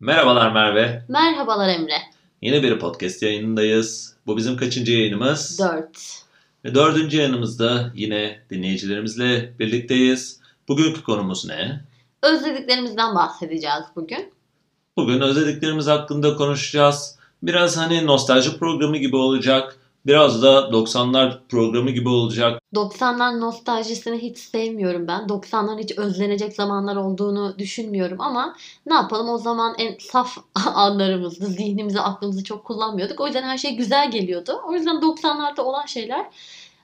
Merhabalar Merve. Merhabalar Emre. Yine bir podcast yayınındayız. Bu bizim kaçıncı yayınımız? 4. Ve dördüncü yayınımızda yine dinleyicilerimizle birlikteyiz. Bugünkü konumuz ne? Özlediklerimizden bahsedeceğiz bugün. Bugün özlediklerimiz hakkında konuşacağız. Biraz hani nostalji programı gibi olacak. Biraz da 90'lar programı gibi olacak. 90'lar nostaljisini hiç sevmiyorum ben. 90'ların hiç özlenecek zamanlar olduğunu düşünmüyorum ama ne yapalım o zaman en saf anlarımızdı. Zihnimizi, aklımızı çok kullanmıyorduk. O yüzden her şey güzel geliyordu. O yüzden 90'larda olan şeyler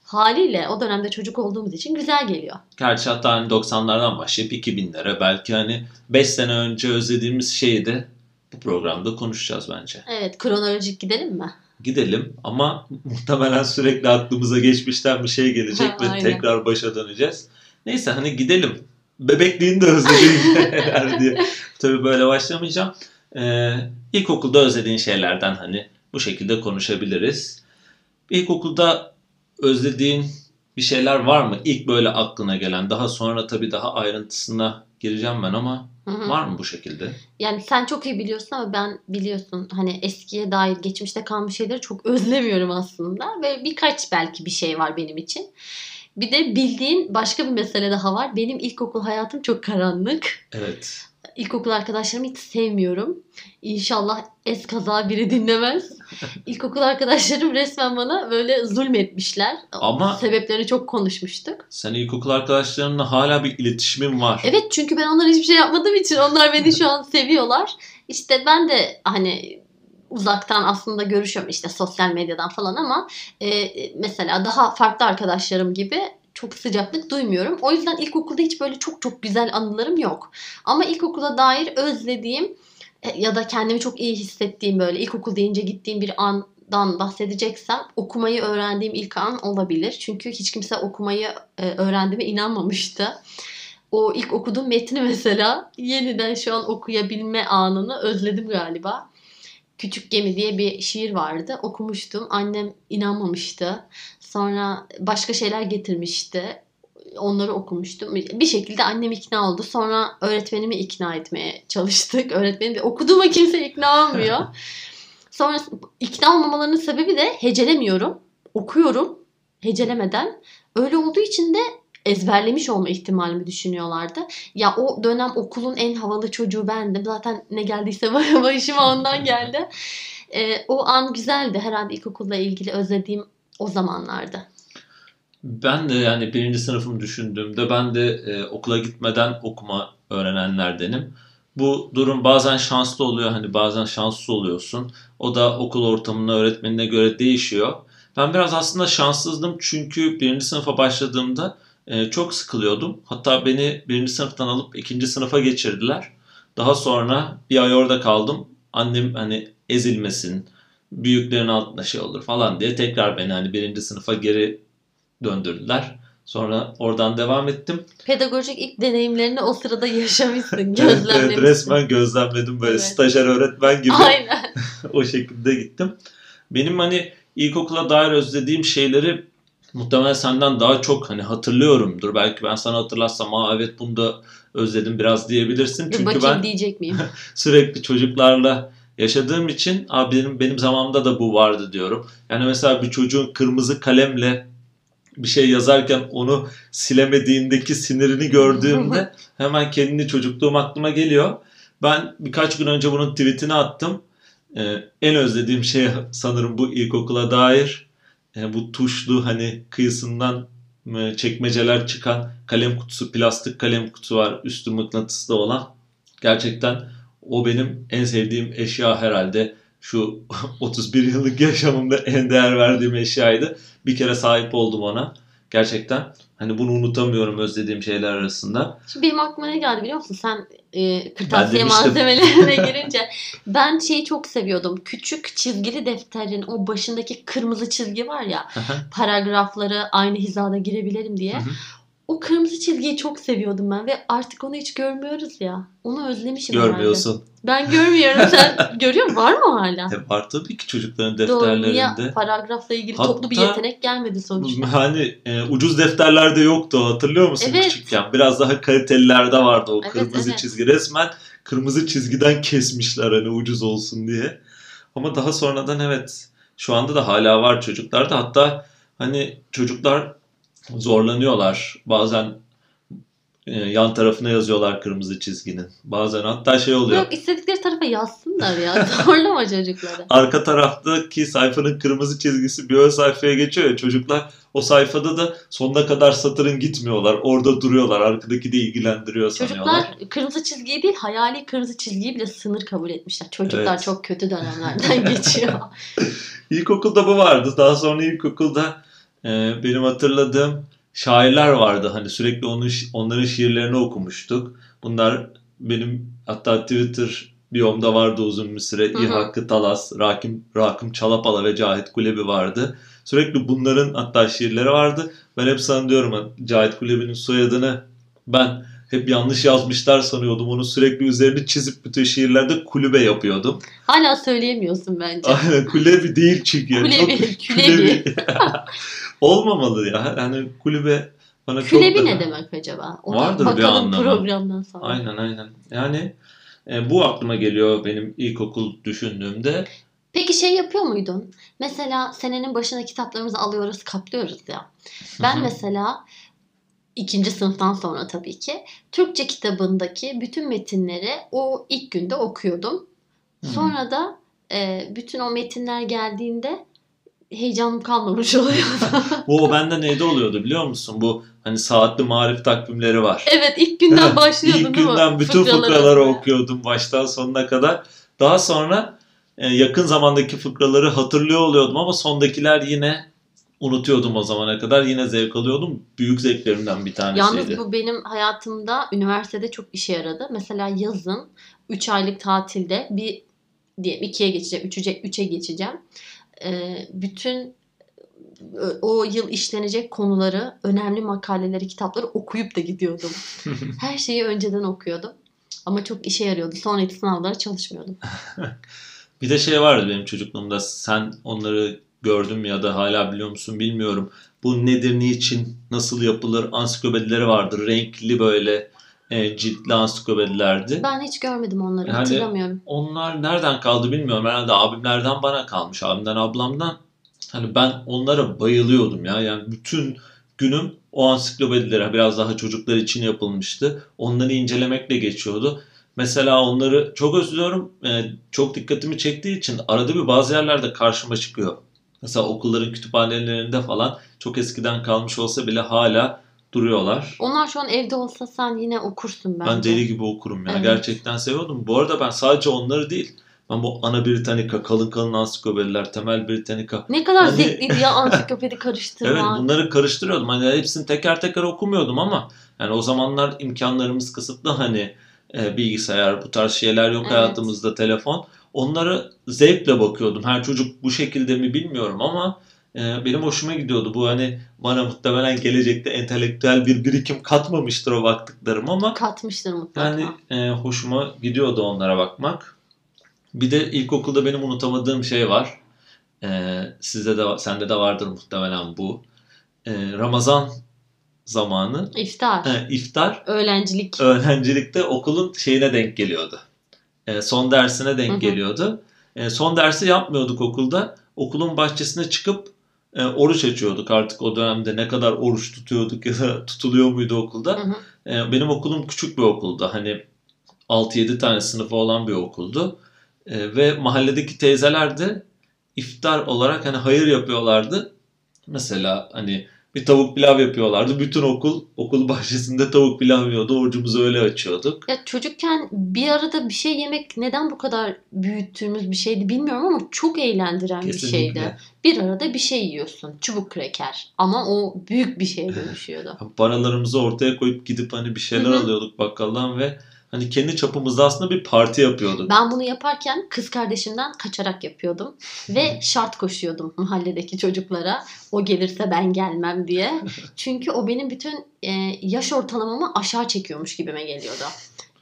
haliyle o dönemde çocuk olduğumuz için güzel geliyor. Gerçi hatta hani 90'lardan başlayıp 2000'lere belki hani 5 sene önce özlediğimiz şeyi de bu programda konuşacağız bence. Evet kronolojik gidelim mi? Gidelim ama muhtemelen sürekli aklımıza geçmişten bir şey gelecek ve Aynen. tekrar başa döneceğiz. Neyse hani gidelim. Bebekliğini de şeyler diye. Tabii böyle başlamayacağım. Ee, ilkokulda özlediğin şeylerden hani bu şekilde konuşabiliriz. İlkokulda özlediğin bir şeyler var mı? İlk böyle aklına gelen. Daha sonra tabii daha ayrıntısına gireceğim ben ama Hı hı. var mı bu şekilde? Yani sen çok iyi biliyorsun ama ben biliyorsun hani eskiye dair geçmişte kalmış şeyleri çok özlemiyorum aslında. Ve birkaç belki bir şey var benim için. Bir de bildiğin başka bir mesele daha var. Benim ilkokul hayatım çok karanlık. Evet. İlkokul arkadaşlarımı hiç sevmiyorum. İnşallah es kaza biri dinlemez. İlkokul arkadaşlarım resmen bana böyle zulmetmişler. Ama- Sebeplerini çok konuşmuştuk. Sen ilkokul arkadaşlarınla hala bir iletişimin var. Evet çünkü ben onlara hiçbir şey yapmadığım için onlar beni şu an seviyorlar. İşte ben de hani uzaktan aslında görüşüyorum işte sosyal medyadan falan ama e, mesela daha farklı arkadaşlarım gibi çok sıcaklık duymuyorum. O yüzden ilkokulda hiç böyle çok çok güzel anılarım yok. Ama ilkokula dair özlediğim e, ya da kendimi çok iyi hissettiğim böyle ilkokul deyince gittiğim bir andan bahsedeceksem okumayı öğrendiğim ilk an olabilir. Çünkü hiç kimse okumayı e, öğrendiğime inanmamıştı. O ilk okuduğum metni mesela yeniden şu an okuyabilme anını özledim galiba. Küçük Gemi diye bir şiir vardı. Okumuştum. Annem inanmamıştı. Sonra başka şeyler getirmişti. Onları okumuştum. Bir şekilde annem ikna oldu. Sonra öğretmenimi ikna etmeye çalıştık. Öğretmenim de okuduğuma kimse ikna olmuyor. Sonra ikna olmamalarının sebebi de hecelemiyorum. Okuyorum hecelemeden. Öyle olduğu için de ezberlemiş olma ihtimalimi düşünüyorlardı. Ya o dönem okulun en havalı çocuğu bendim. Zaten ne geldiyse başıma ondan geldi. Ee, o an güzeldi. Herhalde ilkokulla ilgili özlediğim o zamanlarda. Ben de yani birinci sınıfımı düşündüğümde ben de e, okula gitmeden okuma öğrenenlerdenim. Bu durum bazen şanslı oluyor hani bazen şanssız oluyorsun. O da okul ortamına öğretmenine göre değişiyor. Ben biraz aslında şanssızdım çünkü birinci sınıfa başladığımda e, çok sıkılıyordum. Hatta beni birinci sınıftan alıp ikinci sınıfa geçirdiler. Daha sonra bir ay orada kaldım. Annem hani ezilmesin, büyüklerin altında şey olur falan diye tekrar beni hani birinci sınıfa geri döndürdüler. Sonra oradan devam ettim. Pedagojik ilk deneyimlerini o sırada yaşamışsın, gözlemlemişsin. evet, resmen gözlemledim böyle Evet. stajyer öğretmen gibi Aynen. o şekilde gittim. Benim hani ilkokula dair özlediğim şeyleri muhtemelen senden daha çok hani hatırlıyorumdur. Belki ben sana hatırlatsam aa evet bunu da özledim biraz diyebilirsin. Çünkü bakayım ben diyecek miyim? sürekli çocuklarla yaşadığım için abi benim, benim zamanımda da bu vardı diyorum. Yani mesela bir çocuğun kırmızı kalemle bir şey yazarken onu silemediğindeki sinirini gördüğümde hemen kendini çocukluğum aklıma geliyor. Ben birkaç gün önce bunun tweetini attım. Ee, en özlediğim şey sanırım bu ilkokula dair. Ee, bu tuşlu hani kıyısından e, çekmeceler çıkan kalem kutusu, plastik kalem kutusu var üstü mıknatıslı olan. Gerçekten o benim en sevdiğim eşya herhalde. Şu 31 yıllık yaşamımda en değer verdiğim eşyaydı. Bir kere sahip oldum ona. Gerçekten hani bunu unutamıyorum özlediğim şeyler arasında. Şimdi benim aklıma ne geldi biliyor musun? Sen e, kırtasiye malzemelerine girince ben şeyi çok seviyordum. Küçük çizgili defterin o başındaki kırmızı çizgi var ya paragrafları aynı hizada girebilirim diye. O kırmızı çizgiyi çok seviyordum ben ve artık onu hiç görmüyoruz ya. Onu özlemişim herhalde. Görmüyorsun. Ben görmüyorum. Sen görüyor musun? Var mı hala? E, var tabii ki çocukların Doğru. Niye defterlerinde. paragrafla ilgili toplu bir Hatta- yetenek gelmedi sonuçta. Hani e, ucuz defterlerde yoktu hatırlıyor musun Evet. küçükken? Biraz daha kalitelilerde vardı o Evet, kırmızı evet. çizgi. Resmen kırmızı çizgiden kesmişler hani ucuz olsun diye. Ama daha sonradan evet şu anda da hala var çocuklarda. Hatta hani çocuklar zorlanıyorlar. Bazen e, yan tarafına yazıyorlar kırmızı çizginin. Bazen hatta şey oluyor. Yok istedikleri tarafa yazsınlar ya. Zorlama çocukları. arka taraftaki sayfanın kırmızı çizgisi bir ön sayfaya geçiyor ya çocuklar o sayfada da sonuna kadar satırın gitmiyorlar. Orada duruyorlar. Arkadaki de ilgilendiriyor sanıyorlar. Çocuklar kırmızı çizgiyi değil hayali kırmızı çizgiyi bile sınır kabul etmişler. Çocuklar Evet. çok kötü dönemlerden geçiyor. İlkokulda bu vardı. Daha sonra ilkokulda e, benim hatırladığım şairler vardı. Hani sürekli onun, onların şiirlerini okumuştuk. Bunlar benim hatta Twitter biyomda vardı uzun bir süre. Hı hı. İyi Hakkı Talas, Rakim, Rakım Çalapala ve Cahit Kulebi vardı. Sürekli bunların hatta şiirleri vardı. Ben hep sanıyorum Cahit Kulebi'nin soyadını ben hep yanlış yazmışlar sanıyordum. Onu sürekli üzerini çizip bütün şiirlerde kulübe yapıyordum. Hala söyleyemiyorsun bence. Aynen kulebi değil çünkü. Çok- Kulebi, külebi. Olmamalı ya. Yani kulübe bana çok Külebi daha- ne demek acaba? Ona Vardır bir anlamı. programdan sonra. Aynen aynen. Yani e, bu aklıma geliyor benim ilkokul düşündüğümde. Peki şey yapıyor muydun? Mesela senenin başına kitaplarımızı alıyoruz, kaplıyoruz ya. Ben mesela ikinci sınıftan sonra tabii ki Türkçe kitabındaki bütün metinleri o ilk günde okuyordum. Sonra da e, bütün o metinler geldiğinde heyecanım kalmamış oluyordu. Bu bende neyde oluyordu biliyor musun? Bu hani saatli marif takvimleri var. evet ilk günden başlıyordun İlk günden bütün Fıkraları fıkraları okuyordum baştan sonuna kadar. Daha sonra e, yakın zamandaki fıkraları hatırlıyor oluyordum ama sondakiler yine unutuyordum o zamana kadar. Yine zevk alıyordum. Büyük zevklerimden bir tanesiydi. Yalnız bu benim hayatımda üniversitede çok işe yaradı. Mesela yazın 3 aylık tatilde bir diyelim 2'ye geçeceğim, 3'e 3'e geçeceğim. Ee, bütün ö- o yıl işlenecek konuları, önemli makaleleri, kitapları okuyup da gidiyordum. Her şeyi önceden okuyordum. Ama çok işe yarıyordu. Sonraki sınavlara çalışmıyordum. Bir de şey vardı benim çocukluğumda sen onları gördün mü ya da hala biliyor musun bilmiyorum. Bu nedir, niçin, nasıl yapılır ansiklopedileri vardı. Renkli böyle e, ciltli ansiklopedilerdi. Ben hiç görmedim onları. Yani- Hatırlamıyorum. Onlar nereden kaldı bilmiyorum. Herhalde abimlerden bana kalmış. Abimden ablamdan. Hani ben onlara bayılıyordum ya. Yani bütün günüm o ansiklopedilere biraz daha çocuklar için yapılmıştı. Onları incelemekle geçiyordu. Mesela onları çok özlüyorum. Ee, çok dikkatimi çektiği için arada bir bazı yerlerde karşıma çıkıyor. Mesela okulların kütüphanelerinde falan çok eskiden kalmış olsa bile hala duruyorlar. Onlar şu an evde olsa sen yine okursun bence. Ben deli gibi okurum ya. Evet. Gerçekten seviyordum. Bu arada ben sadece onları değil. Ben bu ana Britannica, kalın kalın ansiklopediler, temel Britannica. Ne kadar Hani- zevkliydi ya ansiklopedi Evet karıştırmak. bunları karıştırıyordum. Hani hepsini teker teker okumuyordum ama yani o zamanlar imkanlarımız kısıtlı hani e, bilgisayar bu tarz şeyler yok Evet. hayatımızda telefon. Onlara zevkle bakıyordum. Her çocuk bu şekilde mi bilmiyorum ama benim hoşuma gidiyordu. Bu hani bana muhtemelen gelecekte entelektüel bir birikim katmamıştır o baktıklarım ama Katmıştır mutlaka. yani e, hoşuma gidiyordu onlara bakmak. Bir de ilkokulda benim unutamadığım şey var. E, sizde de sende de vardır muhtemelen bu. E, Ramazan zamanı İftar. e, iftar Öğrencilik. öğrencilikte okulun şeyine denk geliyordu. E, son dersine denk Hı hı. geliyordu. E, son dersi yapmıyorduk okulda. Okulun bahçesine çıkıp e, oruç açıyorduk artık o dönemde ne kadar oruç tutuyorduk ya da tutuluyor muydu okulda. Hı hı. E, benim okulum küçük bir okuldu. Hani 6-7 tane sınıfı olan bir okuldu. E, ve mahalledeki teyzeler de iftar olarak hani hayır yapıyorlardı. Mesela hani bir tavuk pilav yapıyorlardı. Bütün okul okul bahçesinde tavuk pilav yiyordu. Orucumuzu öyle açıyorduk. Ya çocukken bir arada bir şey yemek neden bu kadar büyüttüğümüz bir şeydi bilmiyorum ama çok eğlendiren bir şeydi. Kesinlikle. Bir arada bir şey yiyorsun. Çubuk kreker. Ama o büyük bir şeye dönüşüyordu. Paralarımızı ortaya koyup gidip hani bir şeyler Hı hı. alıyorduk bakkaldan ve hani kendi çapımızda aslında bir parti yapıyorduk. Ben bunu yaparken kız kardeşimden kaçarak yapıyordum. Ve şart koşuyordum mahalledeki çocuklara. O gelirse ben gelmem diye. Çünkü o benim bütün e, yaş ortalamamı aşağı çekiyormuş gibime geliyordu.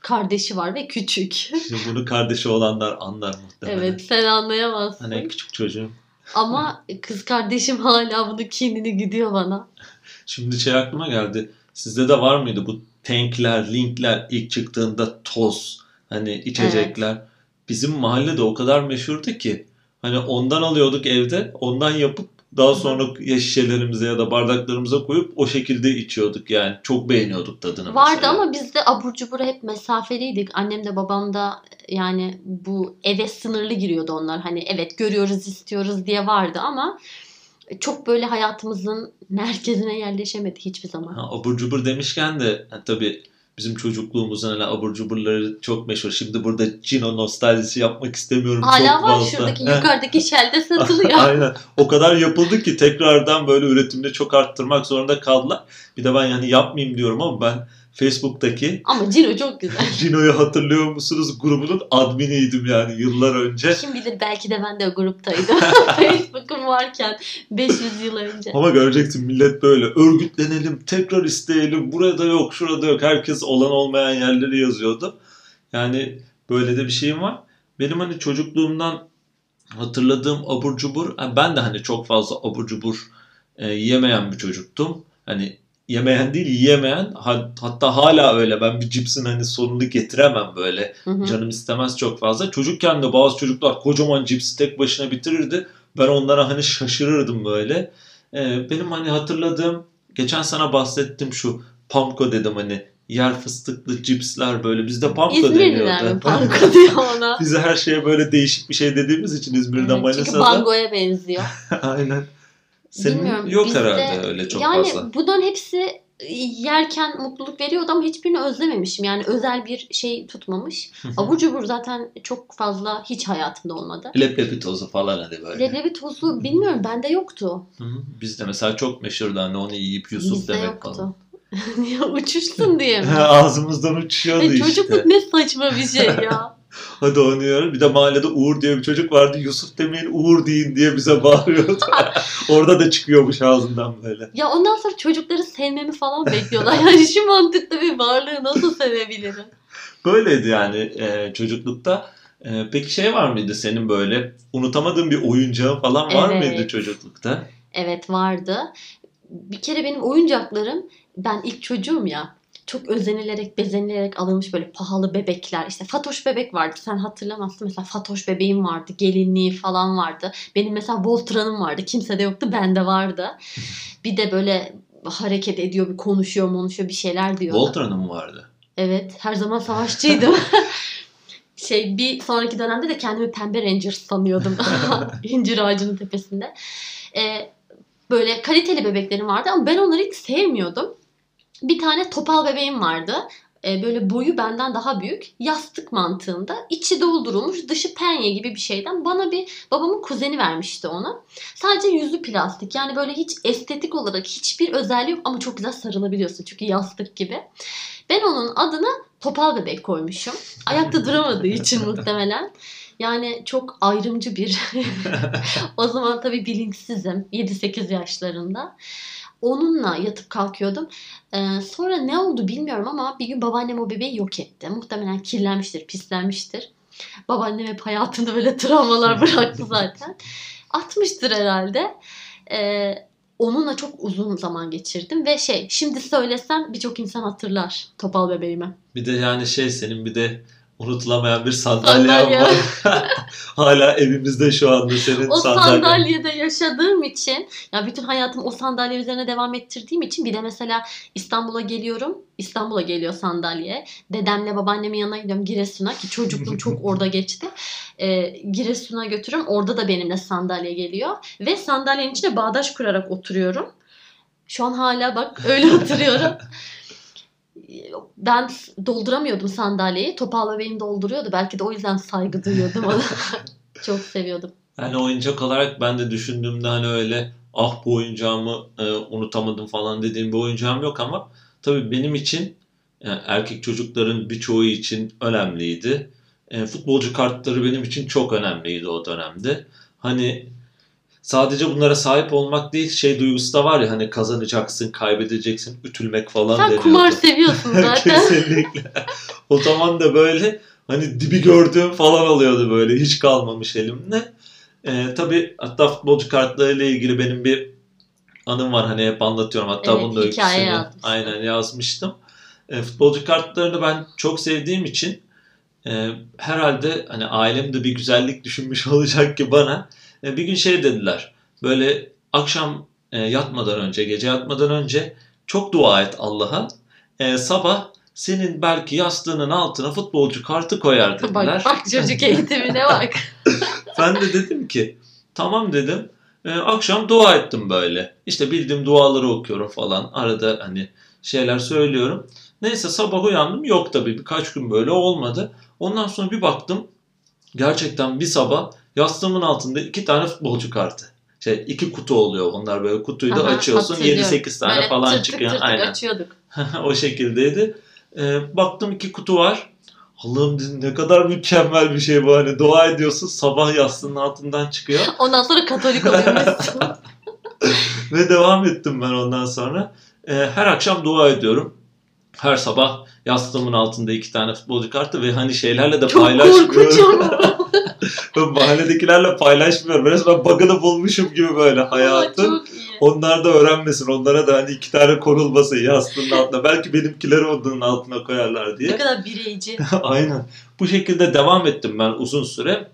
Kardeşi var ve küçük. Şimdi bunu kardeşi olanlar anlar muhtemelen. evet sen anlayamazsın. Hani küçük çocuğum. Ama kız kardeşim hala bunu kinini gidiyor bana. Şimdi şey aklıma geldi. Sizde de var mıydı bu tankler, linkler ilk çıktığında toz hani içecekler. Bizim mahallede o kadar meşhurdu ki hani ondan alıyorduk evde. Ondan yapıp daha sonra ya şişelerimize ya da bardaklarımıza koyup o şekilde içiyorduk yani. Çok beğeniyorduk tadını Vardı mesela. ama biz de abur cubura hep mesafeliydik. Annem de babam da yani bu eve sınırlı giriyordu onlar. Hani evet görüyoruz istiyoruz diye vardı ama çok böyle hayatımızın merkezine yerleşemedi hiçbir zaman. Ha, abur cubur demişken de ha, tabii bizim çocukluğumuzun hani abur cuburları çok meşhur. Şimdi burada Cino nostaljisi yapmak istemiyorum Hala çok var fazla. şuradaki yukarıdaki şelde satılıyor. Aynen. O kadar yapıldı ki tekrardan böyle üretimde çok arttırmak zorunda kaldılar. Bir de ben yani yapmayayım diyorum ama ben Facebook'taki ama Cino çok güzel. Cino'yu hatırlıyor musunuz? Grubunun adminiydim yani yıllar önce. Kim bilir belki de ben de o gruptaydım. Facebook'um varken 500 yıl önce. Ama göreceksin millet böyle örgütlenelim, tekrar isteyelim, burada yok, şurada yok. Herkes olan olmayan yerleri yazıyordu. Yani böyle de bir şeyim var. Benim hani çocukluğumdan hatırladığım abur cubur, ben de hani çok fazla abur cubur e, yiyemeyen bir çocuktum. Hani yemeyen değil yiyemeyen Ha- hatta hala öyle ben bir cipsin hani sonunu getiremem böyle Hı hı. canım istemez çok fazla. Çocukken de bazı çocuklar kocaman cipsi tek başına bitirirdi. Ben onlara hani şaşırırdım böyle. Ee, benim hani hatırladığım geçen sana bahsettim şu Pamko dedim hani yer fıstıklı cipsler böyle bizde Pamko İzmirliler mi? deniyordu. Panko diyor ona. Bize her şeye böyle değişik bir şey dediğimiz için İzmir'de Evet, çünkü Manisa'da. bangoya benziyor. Aynen. Senin Bilmiyorum, yok bizde- herhalde öyle çok yani fazla. bunların hepsi yerken mutluluk veriyordu ama hiçbirini özlememişim. Yani özel bir şey tutmamış. Abur cubur zaten çok fazla hiç hayatımda olmadı. Leblebi tozu falan hadi böyle. Leblebi tozu bilmiyorum bende yoktu. Bizde mesela çok meşhurdu hani onu yiyip Yusuf Bizde demek yoktu. falan. Niye uçuşsun diye mi? Ağzımızdan uçuyordu E, işte. çocukluk ne saçma bir şey ya. Hadi oynuyorum. Bir de mahallede Uğur diye bir çocuk vardı. Yusuf demeyin Uğur deyin diye bize bağırıyordu. Orada da çıkıyormuş ağzından böyle. Ya ondan sonra çocukları sevmemi falan bekliyorlar. Yani şu mantıkta bir varlığı nasıl sevebilirim? Böyleydi yani e, çocuklukta. E, peki şey var mıydı senin böyle unutamadığın bir oyuncağın falan var Evet. mıydı çocuklukta? Evet vardı. Bir kere benim oyuncaklarım ben ilk çocuğum ya çok özenilerek bezenilerek alınmış böyle pahalı bebekler işte Fatoş bebek vardı sen hatırlamazsın mesela Fatoş bebeğim vardı gelinliği falan vardı benim mesela Voltran'ım vardı kimsede yoktu bende vardı bir de böyle hareket ediyor bir konuşuyor konuşuyor bir şeyler diyor. Voltron'un mu vardı? Evet her zaman savaşçıydım. şey bir sonraki dönemde de kendimi pembe ranger sanıyordum. İncir ağacının tepesinde. Ee, böyle kaliteli bebeklerim vardı ama ben onları hiç sevmiyordum. Bir tane topal bebeğim vardı. Ee, böyle boyu benden daha büyük. Yastık mantığında. içi doldurulmuş, dışı penye gibi bir şeyden. Bana bir babamın kuzeni vermişti onu. Sadece yüzü plastik. Yani böyle hiç estetik olarak hiçbir özelliği yok ama çok güzel sarılabiliyorsun. Çünkü yastık gibi. Ben onun adını Topal Bebek koymuşum. Ayakta duramadığı için muhtemelen. Yani çok ayrımcı bir. o zaman tabii bilinçsizim. 7-8 yaşlarında. Onunla yatıp kalkıyordum. Ee, sonra ne oldu bilmiyorum ama bir gün babaannem o bebeği yok etti. Muhtemelen kirlenmiştir, pislenmiştir. Babaannem hep hayatında böyle travmalar bıraktı zaten. Atmıştır herhalde. Ee, onunla çok uzun zaman geçirdim ve şey şimdi söylesem birçok insan hatırlar topal bebeğimi. Bir de yani şey senin bir de unutulamayan bir sandalyen Sandalye. var. Hala evimizde şu anda senin O sandalyen. sandalyede yaşadığım için ya bütün hayatımı o sandalye üzerine devam ettirdiğim için bir de mesela İstanbul'a geliyorum. İstanbul'a geliyor sandalye. Dedemle babaannemin yanına gidiyorum Giresun'a ki çocukluğum çok orada geçti. Ee, Giresun'a götürüyorum. Orada da benimle sandalye geliyor. Ve sandalyenin içine bağdaş kurarak oturuyorum. Şu an hala bak öyle oturuyorum. Ben dolduramıyordum sandalyeyi. Topal bebeğim dolduruyordu. Belki de o yüzden saygı duyuyordum ona. Çok seviyordum. Yani oyuncak olarak ben de düşündüğümde hani öyle ah bu oyuncağımı e, unutamadım falan dediğim bir oyuncağım yok ama tabii benim için Yani erkek çocukların birçoğu için önemliydi. E, futbolcu kartları benim için çok önemliydi o dönemde. Hani sadece bunlara sahip olmak değil şey duygusu da var ya hani kazanacaksın, kaybedeceksin, ütülmek falan Sen deniyordu. kumar seviyorsun zaten. Kesinlikle. o zaman da böyle hani dibi gördüğüm falan oluyordu böyle hiç kalmamış elimde. Ee, tabii hatta futbolcu kartlarıyla ilgili benim bir anım var hani hep anlatıyorum hatta Evet, bunun da öyküsünü aynen yazmıştım. Ee, futbolcu kartlarını ben çok sevdiğim için e, herhalde hani ailem de bir güzellik düşünmüş olacak ki bana e, bir gün şey dediler böyle akşam e, yatmadan önce gece yatmadan önce çok dua et Allah'a e, sabah senin belki yastığının altına futbolcu kartı koyar dediler. bak bak çocuk eğitimine bak. Ben de dedim ki tamam dedim. Akşam dua ettim böyle. İşte bildiğim duaları okuyorum falan. Arada hani şeyler söylüyorum. Neyse sabah uyandım. Yok tabii birkaç gün böyle olmadı. Ondan sonra bir baktım. Gerçekten bir sabah yastığımın altında iki tane futbolcu kartı. Şey iki kutu oluyor. Onlar böyle kutuyu da Aha, açıyorsun. hatırlıyorum. 7-8 tane Böyle falan tırtık çıkıyor. tırtık Aynen. açıyorduk. o şekildeydi. Ee, baktım iki kutu var. Allah'ım dedim ne kadar mükemmel bir şey bu. Hani dua ediyorsun sabah yastığının altından çıkıyor. Ondan sonra Katolik oluyormuşsun. Ve devam ettim ben ondan sonra. Ee, her akşam dua ediyorum. Her sabah yastığımın altında iki tane futbolcu kartı ve hani şeylerle de Çok paylaşmıyorum. Mahalledekilerle paylaşmıyorum. Resmen bug'ını bulmuşum gibi böyle hayatın. Onlar da öğrenmesin. Onlara da hani iki tane konulması yastığının altına. Belki benimkileri onun altına koyarlar Ne diye. kadar bireyci. Aynen. Bu şekilde devam ettim ben uzun süre.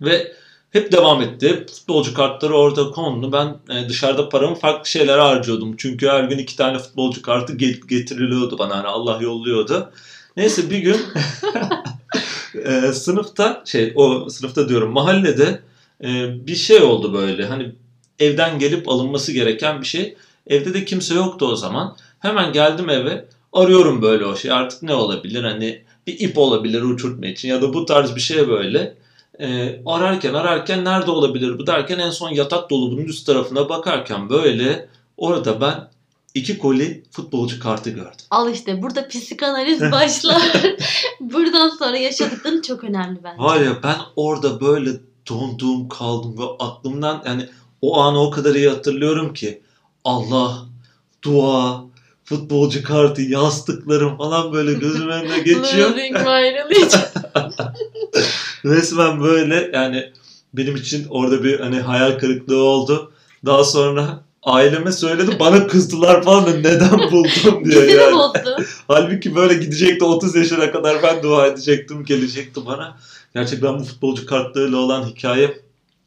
Ve hep devam etti. Futbolcu kartları orada kondu. Ben e, dışarıda paramı farklı şeylere harcıyordum. Çünkü her gün iki tane futbolcu kartı get- getiriliyordu bana. Hani Allah yolluyordu. Neyse bir gün e, sınıfta şey o sınıfta diyorum mahallede e, bir şey oldu böyle. Hani evden gelip alınması gereken bir şey. Evde de kimse yoktu o zaman. Hemen geldim eve. Arıyorum böyle o şey. Artık ne olabilir? Hani bir ip olabilir uçurtma için ya da bu tarz bir şey böyle. Ee, ararken ararken nerede olabilir bu derken en son yatak dolabının üst tarafına bakarken böyle orada ben iki koli futbolcu kartı gördüm. Al işte burada psikanaliz başlar. Buradan sonra yaşadıkların çok önemli bence. Var ya ben orada böyle dondum kaldım ve aklımdan yani o anı o kadar iyi hatırlıyorum ki Allah, dua, futbolcu kartı, yastıklarım falan böyle gözümün önüne geçiyor. Resmen böyle yani benim için orada bir hani hayal kırıklığı oldu. Daha sonra aileme söyledim bana kızdılar falan da neden buldum diye Bizi yani. bozdu. Halbuki böyle gidecekti 30 yaşına kadar ben dua edecektim gelecekti bana. Gerçekten bu futbolcu kartlarıyla olan hikaye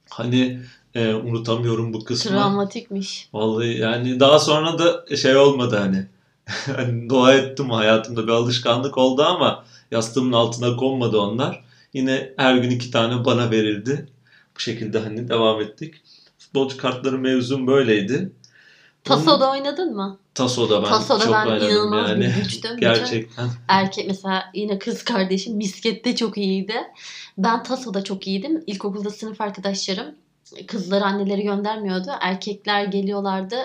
hani e, unutamıyorum bu kısmı. Travmatikmiş. Vallahi yani daha sonra da şey olmadı hani. hani dua ettim hayatımda bir alışkanlık oldu ama yastığımın altına konmadı onlar. Yine her gün iki tane bana verildi. Bu şekilde hani devam ettik. Futbolcu kartları mevzum böyleydi. Taso'da oynadın mı? Taso'da ben Taso'da çok ben inanılmaz yani. bir güçtüm. Gerçekten. erkek mesela yine kız kardeşim miskette çok iyiydi. Ben Taso'da çok iyiydim. İlkokulda sınıf arkadaşlarım kızları anneleri göndermiyordu. Erkekler geliyorlardı.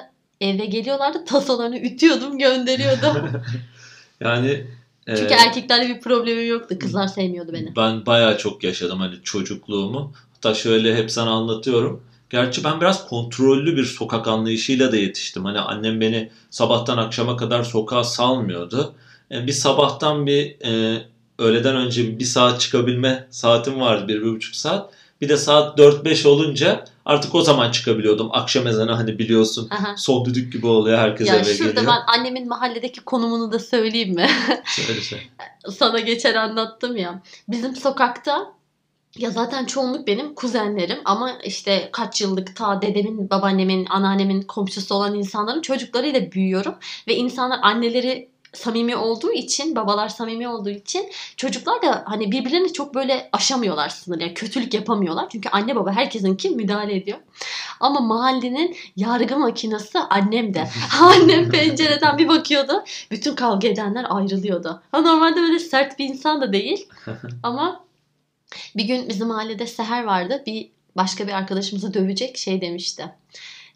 Eve geliyorlardı. Tasolarını ütüyordum gönderiyordum. Yani Çünkü e, erkeklerle bir problemim yoktu. Kızlar sevmiyordu beni. Ben bayağı çok yaşadım hani çocukluğumu. Hatta şöyle hep sana anlatıyorum. Gerçi ben biraz kontrollü bir sokak anlayışıyla da yetiştim. Hani annem beni sabahtan akşama kadar sokağa salmıyordu. E, bir sabahtan bir e, öğleden önce bir saat çıkabilme saatim vardı. Bir, bir buçuk saat. Bir de saat 4-5 olunca artık o zaman çıkabiliyordum. Akşam ezanı hani biliyorsun Aha. son düdük gibi oluyor. Herkes Ya eve şurada geliyor. ben annemin mahalledeki konumunu da söyleyeyim mi? Söyle söyle. Sana geçen anlattım ya. Bizim sokakta ya zaten çoğunluk benim kuzenlerim ama işte kaç yıllık ta dedemin, babaannemin, anneannemin komşusu olan insanların çocuklarıyla büyüyorum ve insanlar anneleri samimi olduğu için, babalar samimi olduğu için çocuklar da hani birbirlerini çok böyle aşamıyorlar sınır. Yani kötülük yapamıyorlar. Çünkü anne baba herkesinki müdahale ediyor. Ama mahallenin yargı makinesi annem de. annem pencereden bir bakıyordu. Bütün kavga edenler ayrılıyordu. Ha, normalde böyle sert bir insan da değil. Ama bir gün bizim mahallede seher vardı. Bir başka bir arkadaşımızı dövecek şey demişti.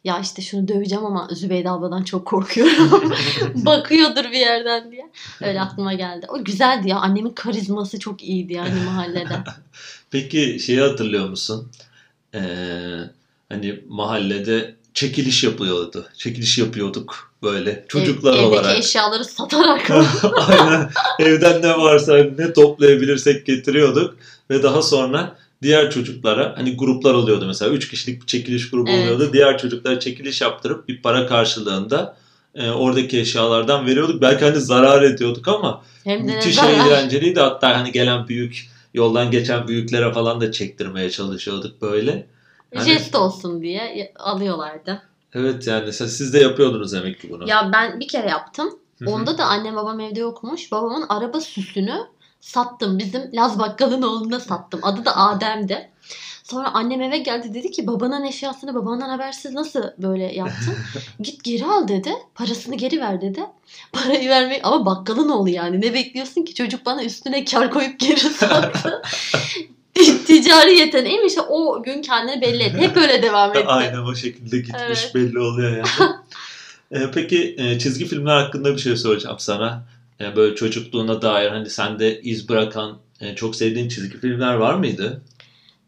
Ya işte şunu döveceğim ama Zübeyde abladan çok korkuyorum. Bakıyordur bir yerden diye. Öyle aklıma geldi. O güzeldi ya. Annemin karizması çok iyiydi yani mahallede. Peki şeyi hatırlıyor musun? Ee, hani mahallede çekiliş yapıyordu. Çekiliş yapıyorduk böyle çocuklar Ev- evdeki olarak. eşyaları satarak. Aynen. Evden ne varsa ne toplayabilirsek getiriyorduk ve daha sonra diğer çocuklara hani gruplar oluyordu mesela 3 kişilik bir çekiliş grubu Evet. oluyordu. Diğer çocuklara çekiliş yaptırıp bir para karşılığında e, oradaki eşyalardan veriyorduk. Belki hani zarar ediyorduk ama Hem de müthiş zarar. eğlenceliydi. Hatta hani gelen büyük yoldan geçen büyüklere falan da çektirmeye çalışıyorduk böyle. Yani- Jest olsun diye alıyorlardı. Evet yani siz de yapıyordunuz demek ki bunu. Ya ben bir kere yaptım. Onda da annem babam evde yokmuş. Babamın araba süsünü sattım. Bizim Laz Bakkal'ın oğluna sattım. Adı da Adem'di. Sonra annem eve geldi dedi ki babanın eşyasını babandan habersiz nasıl böyle yaptın? Git geri al dedi. Parasını geri ver dedi. Parayı vermek ama bakkalın oğlu yani. Ne bekliyorsun ki çocuk bana üstüne kar koyup geri sattı. Ticari yeteneğiymiş. O gün kendini belli etti. Hep öyle devam etti. Aynen o şekilde gitmiş Evet. belli oluyor yani. Ee, peki e, çizgi filmler hakkında bir şey soracağım sana. E, böyle çocukluğuna dair hani sende iz bırakan e, çok sevdiğin çizgi filmler var mıydı?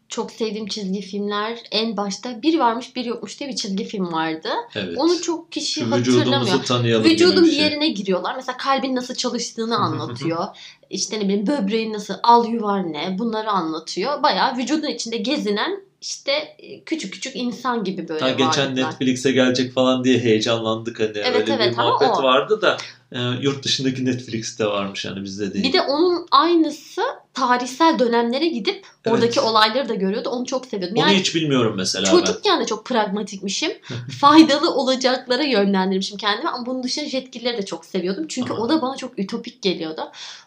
Çok sevdiğim çizgi filmler en başta bir varmış bir yokmuş diye bir çizgi film vardı. Evet. Onu çok kişi Şu hatırlamıyor. vücudumuzu tanıyalım Vücudun bir şey. yerine giriyorlar. Mesela kalbin nasıl çalıştığını anlatıyor. işte ne bileyim böbreğin nasıl, al yuvar ne bunları anlatıyor. Bayağı vücudun içinde gezinen işte e, küçük küçük insan gibi böyle Ha, geçen varlıklar. Netflix'e gelecek falan diye heyecanlandık hani Evet, öyle evet, bir muhabbet o. vardı da e, yurt dışındaki Netflix'te varmış yani bizde değil. Bir de onun aynısı tarihsel dönemlere gidip Evet. oradaki olayları da görüyordu. Onu çok seviyordum. Onu Yani hiç bilmiyorum mesela ben. Çocukken de çok pragmatikmişim. Faydalı olacaklara yönlendirmişim kendimi ama bunun dışında Jetgiller'i de çok seviyordum. Çünkü Aha. o da bana çok ütopik geliyordu.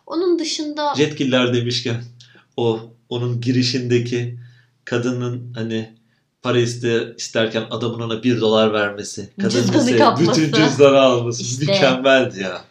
Onun dışında Jetgiller demişken o onun girişindeki kadının hani para iste, isterken adamın ona bir dolar vermesi. Kadın Cüzdanı ise kapması. bütün cüzdanı alması. İşte. Mükemmeldi ya.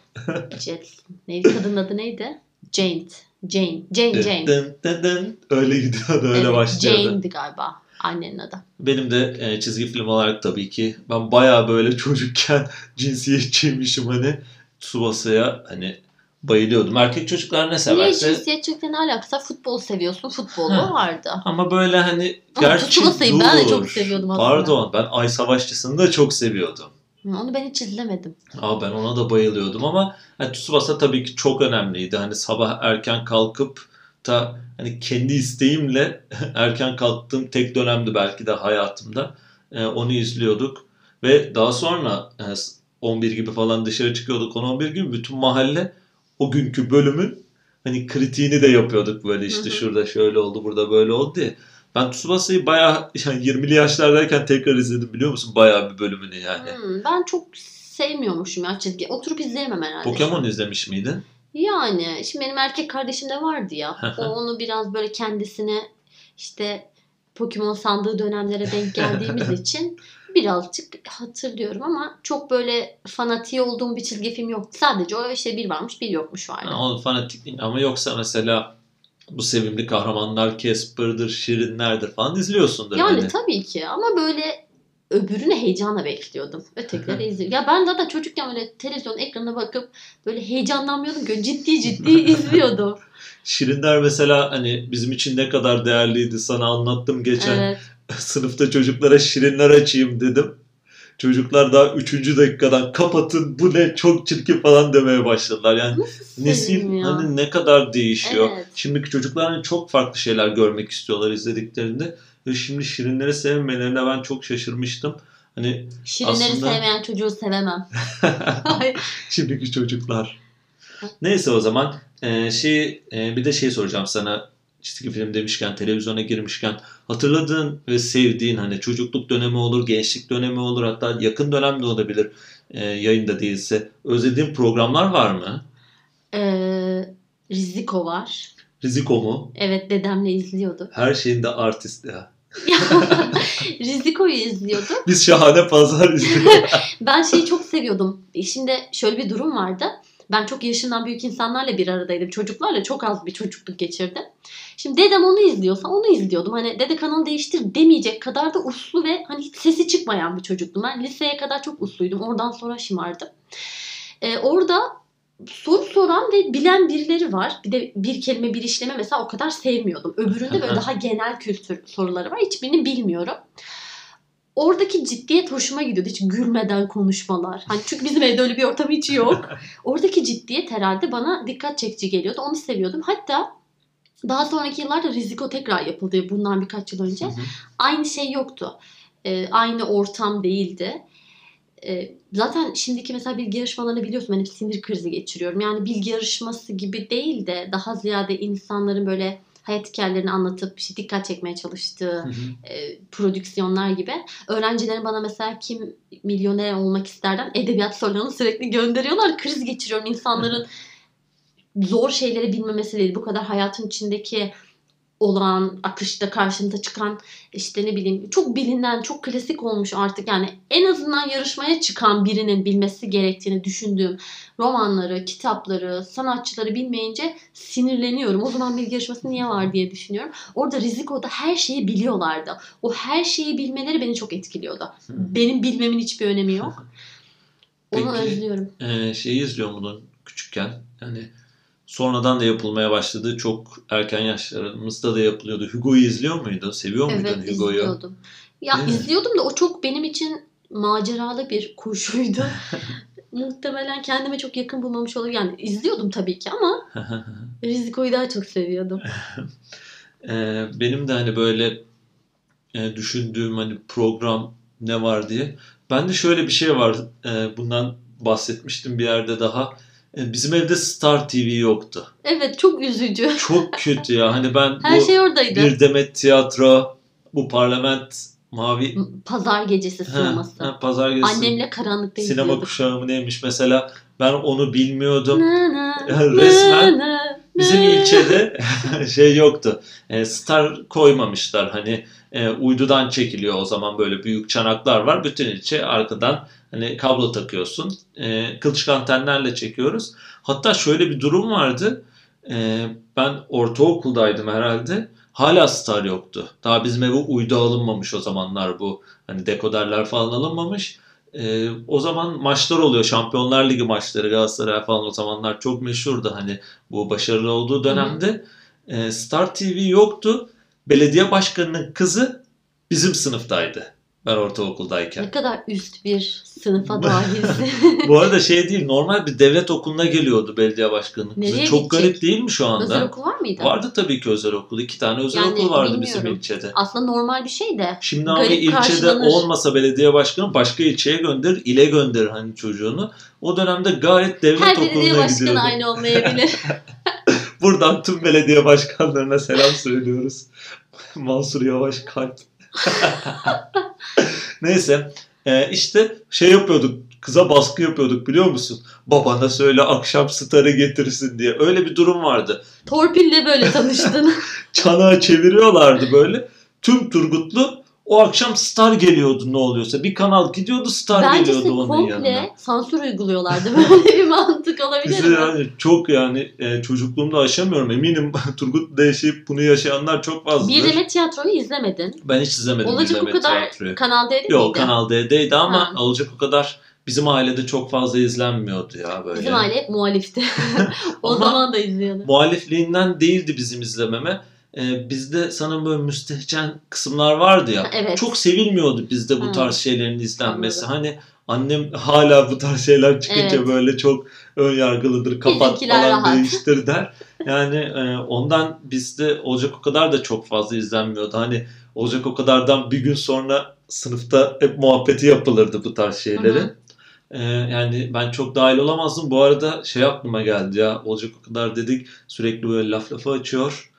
Neydi kadının adı neydi? Jane. Jane. Jane Jane. Dın dın dın. Öyle gidiyordu öyle Evet, başlıyordu. Jane'di galiba annenin adı. Benim de e, çizgi film olarak tabii ki ben bayağı böyle çocukken cinsiyetçiymişim hani Tsubasa'ya hani bayılıyordum. Erkek çocuklar ne Niye severse cinsiyetçilikle ne alakası var? Futbol seviyorsun. Futbolu Ha. vardı. ama böyle hani Ama gerçi Tsubasa'yı ben de dur. çok seviyordum aslında. Pardon ben Ay Savaşçısı'nı da çok seviyordum. Onu ben hiç izlemedim. Aa, ben ona da bayılıyordum ama hani Tsubasa tabii ki çok önemliydi. Hani sabah erken kalkıp da hani kendi isteğimle erken kalktığım tek dönemdi belki de hayatımda. Ee, onu izliyorduk ve daha sonra e, 11 gibi falan dışarı çıkıyorduk. 10-11 gibi bütün mahalle o günkü bölümün hani kritiğini de yapıyorduk böyle işte Hı hı. şurada şöyle oldu burada böyle oldu diye. Ben Tsubasa'yı bayağı yani 20'li yaşlardayken tekrar izledim biliyor musun? Bayağı bir bölümünü yani. Hmm, ben çok sevmiyormuşum ya çizgi. Oturup izleyemem herhalde. Pokemon izlemiş miydin? Yani şimdi benim erkek kardeşim de vardı ya. o onu biraz böyle kendisine işte Pokemon sandığı dönemlere denk geldiğimiz için birazcık hatırlıyorum ama çok böyle fanatiği olduğum bir çizgi film yok. Sadece o işte bir varmış bir yokmuş vardı. Yani fanatik değil. ama yoksa mesela bu sevimli kahramanlar Casper'dır, Şirinler'dir falan izliyorsundur. Yani hani. tabii ki ama böyle öbürünü heyecanla bekliyordum. Ötekileri izliyordum. Ya ben zaten çocukken böyle televizyon ekranına bakıp böyle heyecanlanmıyordum ki ciddi ciddi izliyordum. Şirinler mesela hani bizim için ne kadar değerliydi sana anlattım geçen. Evet. Sınıfta çocuklara Şirinler açayım dedim. Çocuklar daha 3. dakikadan kapatın bu ne çok çirkin falan demeye başladılar. Yani Nasıl nesil ya? hani ne kadar değişiyor. Evet. Şimdiki çocuklar hani çok farklı şeyler görmek istiyorlar izlediklerinde. Ve şimdi Şirinleri sevmelerine ben çok şaşırmıştım. Hani Şirinleri Aslında- sevmeyen çocuğu sevemem. Şimdiki çocuklar. Neyse o zaman e, şey e, bir de şey soracağım sana çizgi film demişken televizyona girmişken hatırladığın ve sevdiğin hani çocukluk dönemi olur, gençlik dönemi olur hatta yakın dönemde olabilir e, yayında değilse özlediğin programlar var mı? Ee, Riziko var. Riziko mu? Evet dedemle izliyordu. Her şeyinde artist ya. Riziko'yu izliyordu. Biz şahane pazar izliyoruz. Ben şeyi çok seviyordum. Şimdi şöyle bir durum vardı. Ben çok yaşından büyük insanlarla bir aradaydım. Çocuklarla çok az bir çocukluk geçirdim. Şimdi dedem onu izliyorsa onu izliyordum. Hani dede kanalı değiştir demeyecek kadar da uslu ve hani hiç sesi çıkmayan bir çocuktum. Ben liseye kadar çok usluydum. Oradan sonra şımardım. Ee, orada soru soran ve bilen birileri var. Bir de bir kelime bir işleme mesela o kadar sevmiyordum. Öbüründe böyle daha genel kültür soruları var. Hiçbirini bilmiyorum. Oradaki ciddiyet hoşuma gidiyordu. Hiç gülmeden konuşmalar. Hani çünkü bizim evde öyle bir ortam hiç yok. Oradaki ciddiyet herhalde bana dikkat çekici geliyordu. Onu seviyordum. Hatta daha sonraki yıllarda Riziko tekrar yapıldı bundan birkaç yıl önce. Hı hı. Aynı şey yoktu. Ee, aynı ortam değildi. Ee, zaten şimdiki mesela bilgi yarışmalarını biliyorsun ben hep sinir krizi geçiriyorum. Yani bilgi yarışması gibi değil de daha ziyade insanların böyle hayat hikayelerini anlatıp işte dikkat çekmeye çalıştığı Hı hı. e, prodüksiyonlar gibi. Öğrencilerin bana mesela kim milyoner olmak isterden edebiyat sorularını sürekli gönderiyorlar. Kriz geçiriyorum insanların zor şeyleri bilmemesi değil. Bu kadar hayatın içindeki olan akışta karşımıza çıkan işte ne bileyim çok bilinen çok klasik olmuş artık yani en azından yarışmaya çıkan birinin bilmesi gerektiğini düşündüğüm romanları, kitapları, sanatçıları bilmeyince sinirleniyorum. O zaman bilgi yarışması niye var diye düşünüyorum. Orada Riziko'da her şeyi biliyorlardı. O her şeyi bilmeleri beni çok etkiliyordu. Benim bilmemin hiçbir önemi yok. Onu Peki. özlüyorum. Ee, şeyi izliyor muydun küçükken? Yani sonradan da yapılmaya başladı. Çok erken yaşlarımızda da yapılıyordu. Hugo'yu izliyor muydun? Seviyor muydun Evet Hugo'yu? izliyordum. Ya Değil mi? izliyordum da o çok benim için maceralı bir koşuydu. Muhtemelen kendime çok yakın bulmamış olabilir. Yani izliyordum tabii ki ama Riziko'yu daha çok seviyordum. Ee, benim de hani böyle e, düşündüğüm hani program ne var diye. Bende şöyle bir şey var. E, bundan bahsetmiştim bir yerde daha. E, bizim evde Star TV yoktu. Evet çok üzücü. Çok kötü ya. Hani ben Her bu şey oradaydı. bir demet tiyatro, bu parlament mavi Pazar gecesi Ha, sığması. ha, pazar gecesi Annemle karanlıkta sinema izliyorduk. kuşağı neymiş mesela ben onu bilmiyordum. Na na, Yani resmen na na, Bizim ilçede şey yoktu. E, star koymamışlar. Hani e, uydudan çekiliyor o zaman böyle büyük çanaklar var. Bütün ilçe arkadan hani kablo takıyorsun. E, kılçık antenlerle çekiyoruz. Hatta şöyle bir durum vardı. E, ben ortaokuldaydım herhalde. Hala star yoktu. Daha bizim eve uydu alınmamış o zamanlar bu. Hani dekoderler falan alınmamış. E, o zaman maçlar oluyor. Şampiyonlar Ligi maçları Galatasaray falan o zamanlar çok meşhurdu. Hani bu başarılı olduğu dönemde e, Star TV yoktu. Belediye başkanının kızı bizim sınıftaydı. Ben ortaokuldayken. Ne kadar üst bir sınıfa dahilsin. Bu arada şey değil normal bir devlet okuluna geliyordu belediye başkanının kızı. Nereye Çok gidecek? garip değil mi şu anda? Özel okul var mıydı? Vardı tabii ki özel okul. İki tane özel Yani okul vardı bizim bilmiyorum. ilçede. Aslında normal bir şey de. Şimdi Garip ilçede karşılanır. olmasa belediye başkanı başka ilçeye gönderir, ile gönderir hani çocuğunu. O dönemde gayet devlet Her okuluna belediye başkanı gidiyordu. aynı olmayabilir. Buradan tüm belediye başkanlarına selam söylüyoruz. Mansur Yavaş kalp. Neyse e, işte şey yapıyorduk kıza baskı yapıyorduk biliyor musun? Babana söyle akşam starı getirsin diye. Öyle bir durum vardı. Torpille böyle tanıştın. Çanağı çeviriyorlardı böyle. Tüm Turgutlu o akşam star geliyordu ne oluyorsa. Bir kanal gidiyordu star Bence geliyordu onun komple yanına. sansür uyguluyorlardı. Böyle bir mantık olabilir mi? yani çok yani e, çocukluğumda aşamıyorum. Eminim Turgut'ta yaşayıp bunu yaşayanlar çok fazladır. Bir Demet Tiyatro'yu izlemedin. Ben hiç izlemedim Olacak o kadar Tiyatro'yu. Kanal D'de Yok? Kanal D'deydi ama Ha. olacak o kadar bizim ailede çok fazla izlenmiyordu ya böyle. Bizim aile hep muhalifti. o Ama- zaman da izliyordu. Muhalifliğinden değildi bizim izlememe. Ee, bizde sanırım böyle müstehcen kısımlar vardı ya. Evet. Çok sevilmiyordu bizde bu Ha. tarz şeylerin izlenmesi. Anladım. Hani annem hala bu tarz şeyler çıkınca Evet. böyle çok ön yargılıdır. Kapat Bizimkiler falan rahat. değiştir der. Yani e, ondan bizde olacak o kadar da çok fazla izlenmiyordu. Hani olacak o kadardan bir gün sonra sınıfta hep muhabbeti yapılırdı bu tarz şeyleri. Hı hı. Ee, yani ben çok dahil olamazdım. Bu arada şey aklıma geldi ya. Olacak o kadar dedik. Sürekli böyle laf lafa açıyor.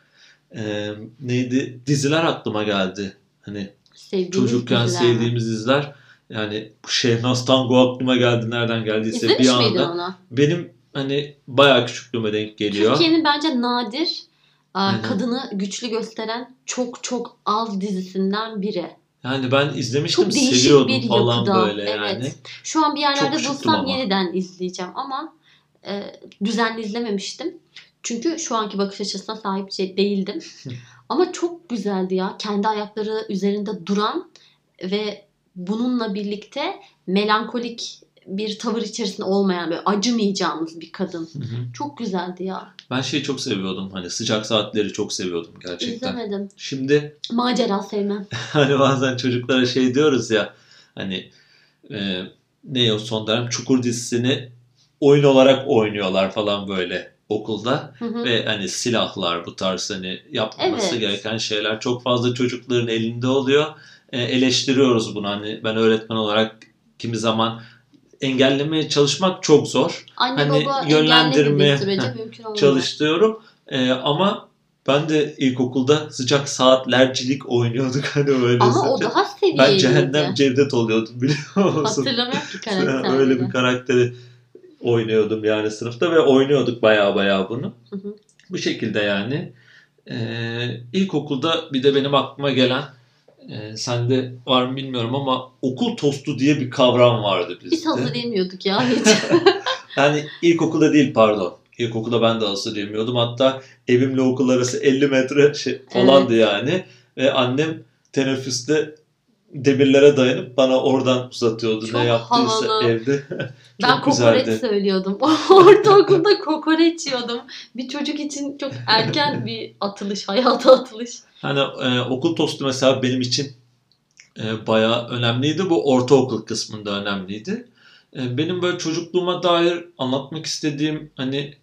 Ee, neydi? Diziler aklıma geldi. Hani Sevdiğimiz çocukken diziler sevdiğimiz diziler. Yani bu Şehnaz Tango aklıma geldi. Nereden geldiyse İzlemiş bir anda. onu? Benim hani bayağı küçüklüğüme denk geliyor. Türkiye'nin bence nadir Aynen. kadını güçlü gösteren çok çok az dizisinden biri. Yani ben izlemiştim. Çok değişik seviyordum bir falan yapıda. böyle Evet. yani. Şu an bir yerlerde bulsam yeniden izleyeceğim ama e, düzenli izlememiştim. Çünkü şu anki bakış açısına sahip şey değildim. Ama çok güzeldi ya. Kendi ayakları üzerinde duran ve bununla birlikte melankolik bir tavır içerisinde olmayan böyle acımayacağımız bir kadın. Hı hı. Çok güzeldi ya. Ben şeyi çok seviyordum. Hani sıcak saatleri çok seviyordum gerçekten. İzlemedim. Şimdi Macera sevmem. hani bazen çocuklara şey diyoruz ya hani e, ne o son dönem Çukur dizisini oyun olarak oynuyorlar falan böyle okulda Hı hı. ve hani silahlar bu tarz hani yapmaması Evet. gereken şeyler çok fazla çocukların elinde oluyor. E, eleştiriyoruz bunu hani ben öğretmen olarak kimi zaman engellemeye çalışmak çok zor. Anne hani baba yönlendirme- engellemediği sürece mümkün olmaz. çalıştırıyorum. Ee, ama ben de ilkokulda sıcak saatlercilik oynuyorduk hani öyle. Ama o sıcak. daha seviyeliydi. Ben cehennem Cevdet oluyordum biliyor musun? Hatırlamıyorum ki karakterleri. öyle bir karakteri oynuyordum yani sınıfta ve oynuyorduk baya baya bunu. Hı hı. Bu şekilde yani. Ee, ilkokulda bir de benim aklıma gelen e, sende var mı bilmiyorum ama okul tostu diye bir kavram vardı bizde. Biz hazır yemiyorduk ya hiç. Yani ilkokulda değil pardon. İlkokulda ben de hazır yemiyordum. Hatta evimle okul arası 50 metre şey falandı yani. Ve annem teneffüste demirlere dayanıp bana oradan uzatıyordu. Çok ne yaptıysa havalı. evde. Çok ben güzeldi. kokoreç söylüyordum. Ortaokulda kokoreç yiyordum. Bir çocuk için çok erken bir atılış, hayata atılış. Hani e, okul tostu mesela benim için e, bayağı önemliydi. Bu ortaokul kısmında önemliydi. E, benim böyle çocukluğuma dair anlatmak istediğim hani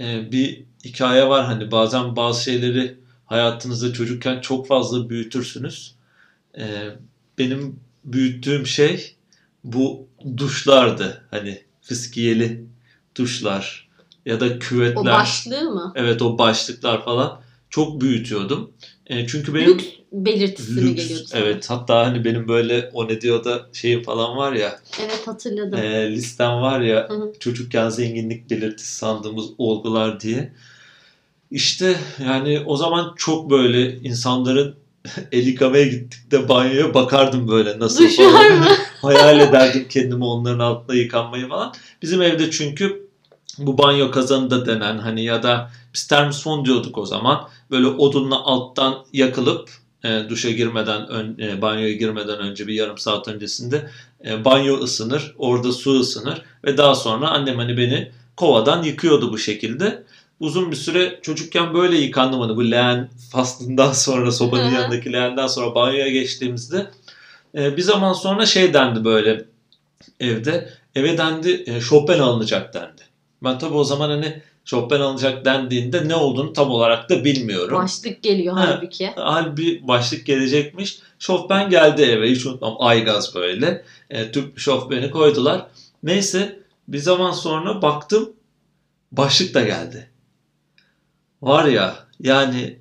e, bir hikaye var. Hani bazen bazı şeyleri hayatınızda çocukken çok fazla büyütürsünüz. E, benim büyüttüğüm şey bu duşlardı. Hani fıskiyeli duşlar ya da O küvetler. başlığı mı? Evet o başlıklar falan çok büyütüyordum. E, çünkü benim Lüks belirtisi mi lüks, geliyordu sana? evet hatta hani benim böyle o ne diyor da şeyim falan var ya Evet hatırladım. e, listem var ya Hı hı. çocukken zenginlik belirtisi sandığımız olgular diye. İşte yani o zaman çok böyle insanların el yıkamaya gittik de banyoya bakardım böyle nasıl Duş falan. mı? Hayal ederdim kendimi onların altında yıkanmayı falan. Bizim evde çünkü bu banyo kazanı da denen hani ya da biz termosfon diyorduk o zaman. Böyle odunla alttan yakılıp e, duşa girmeden ön, e, banyoya girmeden önce bir yarım saat öncesinde e, banyo ısınır. Orada su ısınır ve daha sonra annem hani beni kovadan yıkıyordu bu şekilde. Uzun bir süre çocukken böyle yıkandım hani bu leğen faslından sonra sobanın yanındaki leğenden sonra banyoya geçtiğimizde e, bir zaman sonra şey dendi böyle evde eve dendi e, Chopin alınacak dendi. Ben tabii o zaman hani Chopin alınacak dendiğinde ne olduğunu tam olarak da bilmiyorum. Başlık geliyor Ha. halbuki. Halbuki başlık gelecekmiş. Chopin geldi eve hiç unutmam Aygaz böyle. E, Türk Chopin'i koydular. Neyse bir zaman sonra baktım başlık da geldi. Var ya yani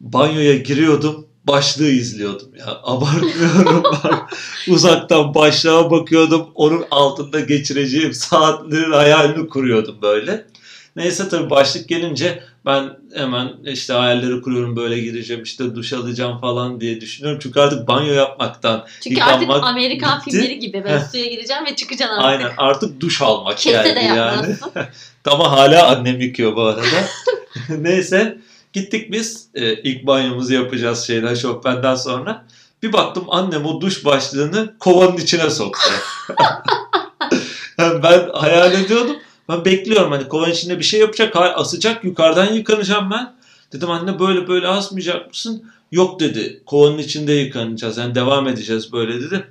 banyoya giriyordum başlığı izliyordum ya abartmıyorum uzaktan başlığa bakıyordum onun altında geçireceğim saatlerin hayalini kuruyordum böyle. Neyse tabii başlık gelince ben hemen işte hayalleri kuruyorum böyle gireceğim işte duş alacağım falan diye düşünüyorum. Çünkü artık banyo yapmaktan Çünkü artık Amerikan bitti. filmleri gibi böyle suya gireceksin ve çıkacaksın artık. aynen artık duş almak Kese geldi de yani. Ama hala annem yıkıyor bu arada. Neyse gittik biz e, ilk banyomuzu yapacağız şeyden Chopin'den sonra. Bir baktım annem o duş başlığını kovanın içine soktu. Yani ben hayal ediyordum. Ben bekliyorum hani kovanın içinde bir şey yapacak. Asacak yukarıdan yıkanacağım ben. Dedim anne böyle böyle asmayacak mısın? Yok dedi. Kovanın içinde yıkanacağız. Yani devam edeceğiz böyle dedi.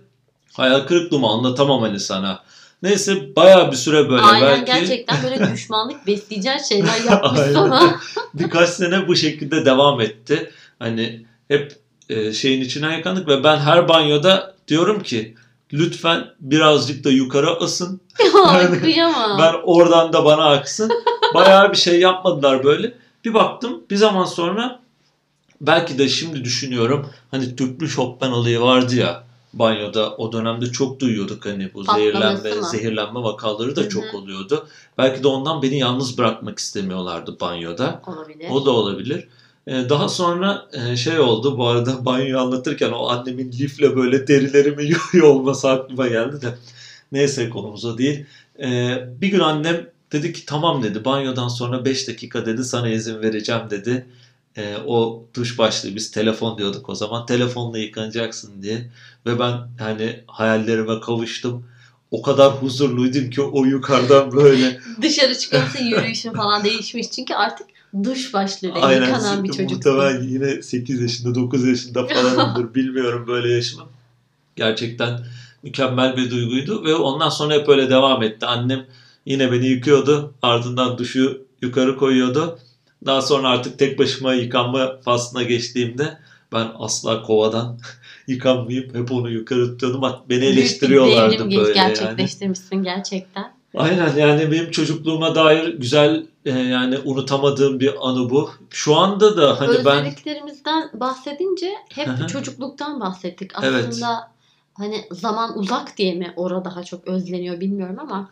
Hayal kırıklığımı anlatamam hani sana. Neyse bayağı bir süre böyle Aynen belki gerçekten böyle düşmanlık besleyeceğin şeyler yapmış sana. birkaç sene bu şekilde devam etti. Hani hep e, şeyin içine yıkandık ve ben her banyoda diyorum ki lütfen birazcık da yukarı asın. Ay kıyamam. Ben oradan da bana aksın. Bayağı bir şey yapmadılar böyle. Bir baktım bir zaman sonra belki de şimdi düşünüyorum hani tüplü şopben olayı vardı ya banyoda o dönemde çok duyuyorduk hani bu Patlaması zehirlenme mı? zehirlenme vakaları da Hı hı. çok oluyordu. Belki de ondan beni yalnız bırakmak istemiyorlardı banyoda. Olabilir. O da olabilir. Ee, Daha sonra e, şey oldu bu arada banyoyu anlatırken o annemin lifle böyle derilerimi yuyuyor olması aklıma geldi de. Neyse konumuz o değil. Ee, Bir gün annem Dedi ki tamam dedi banyodan sonra 5 dakika dedi sana izin vereceğim dedi. Ee, o duş başlığı biz telefon diyorduk o zaman telefonla yıkanacaksın diye. Ve ben hani hayallerime kavuştum. O kadar huzurluydum ki o yukarıdan böyle Dışarı çıkıyorsa yürüyüşün falan değişmiş. Çünkü artık duş başlığıyla Aynen yıkanan bir muhtemelen çocuksun. yine 8 yaşında 9 yaşında falanımdır bilmiyorum böyle yaşımı. Gerçekten mükemmel bir duyguydu ve ondan sonra hep öyle devam etti. Annem yine beni yıkıyordu ardından duşu yukarı koyuyordu. Daha sonra artık tek başıma yıkanma faslına geçtiğimde ben asla kovadan yıkanmayıp hep onu yukarı tutuyordum. Bak Beni Büyük bir eleştiriyorlardı böyle yani. gerçekleştirmişsin gerçekten. Aynen yani benim çocukluğuma dair güzel e, yani unutamadığım bir anı bu. Şu anda da hani ben Özlediklerimizden bahsedince hep çocukluktan bahsettik. Evet. Aslında hani zaman uzak diye mi orada daha çok özleniyor bilmiyorum ama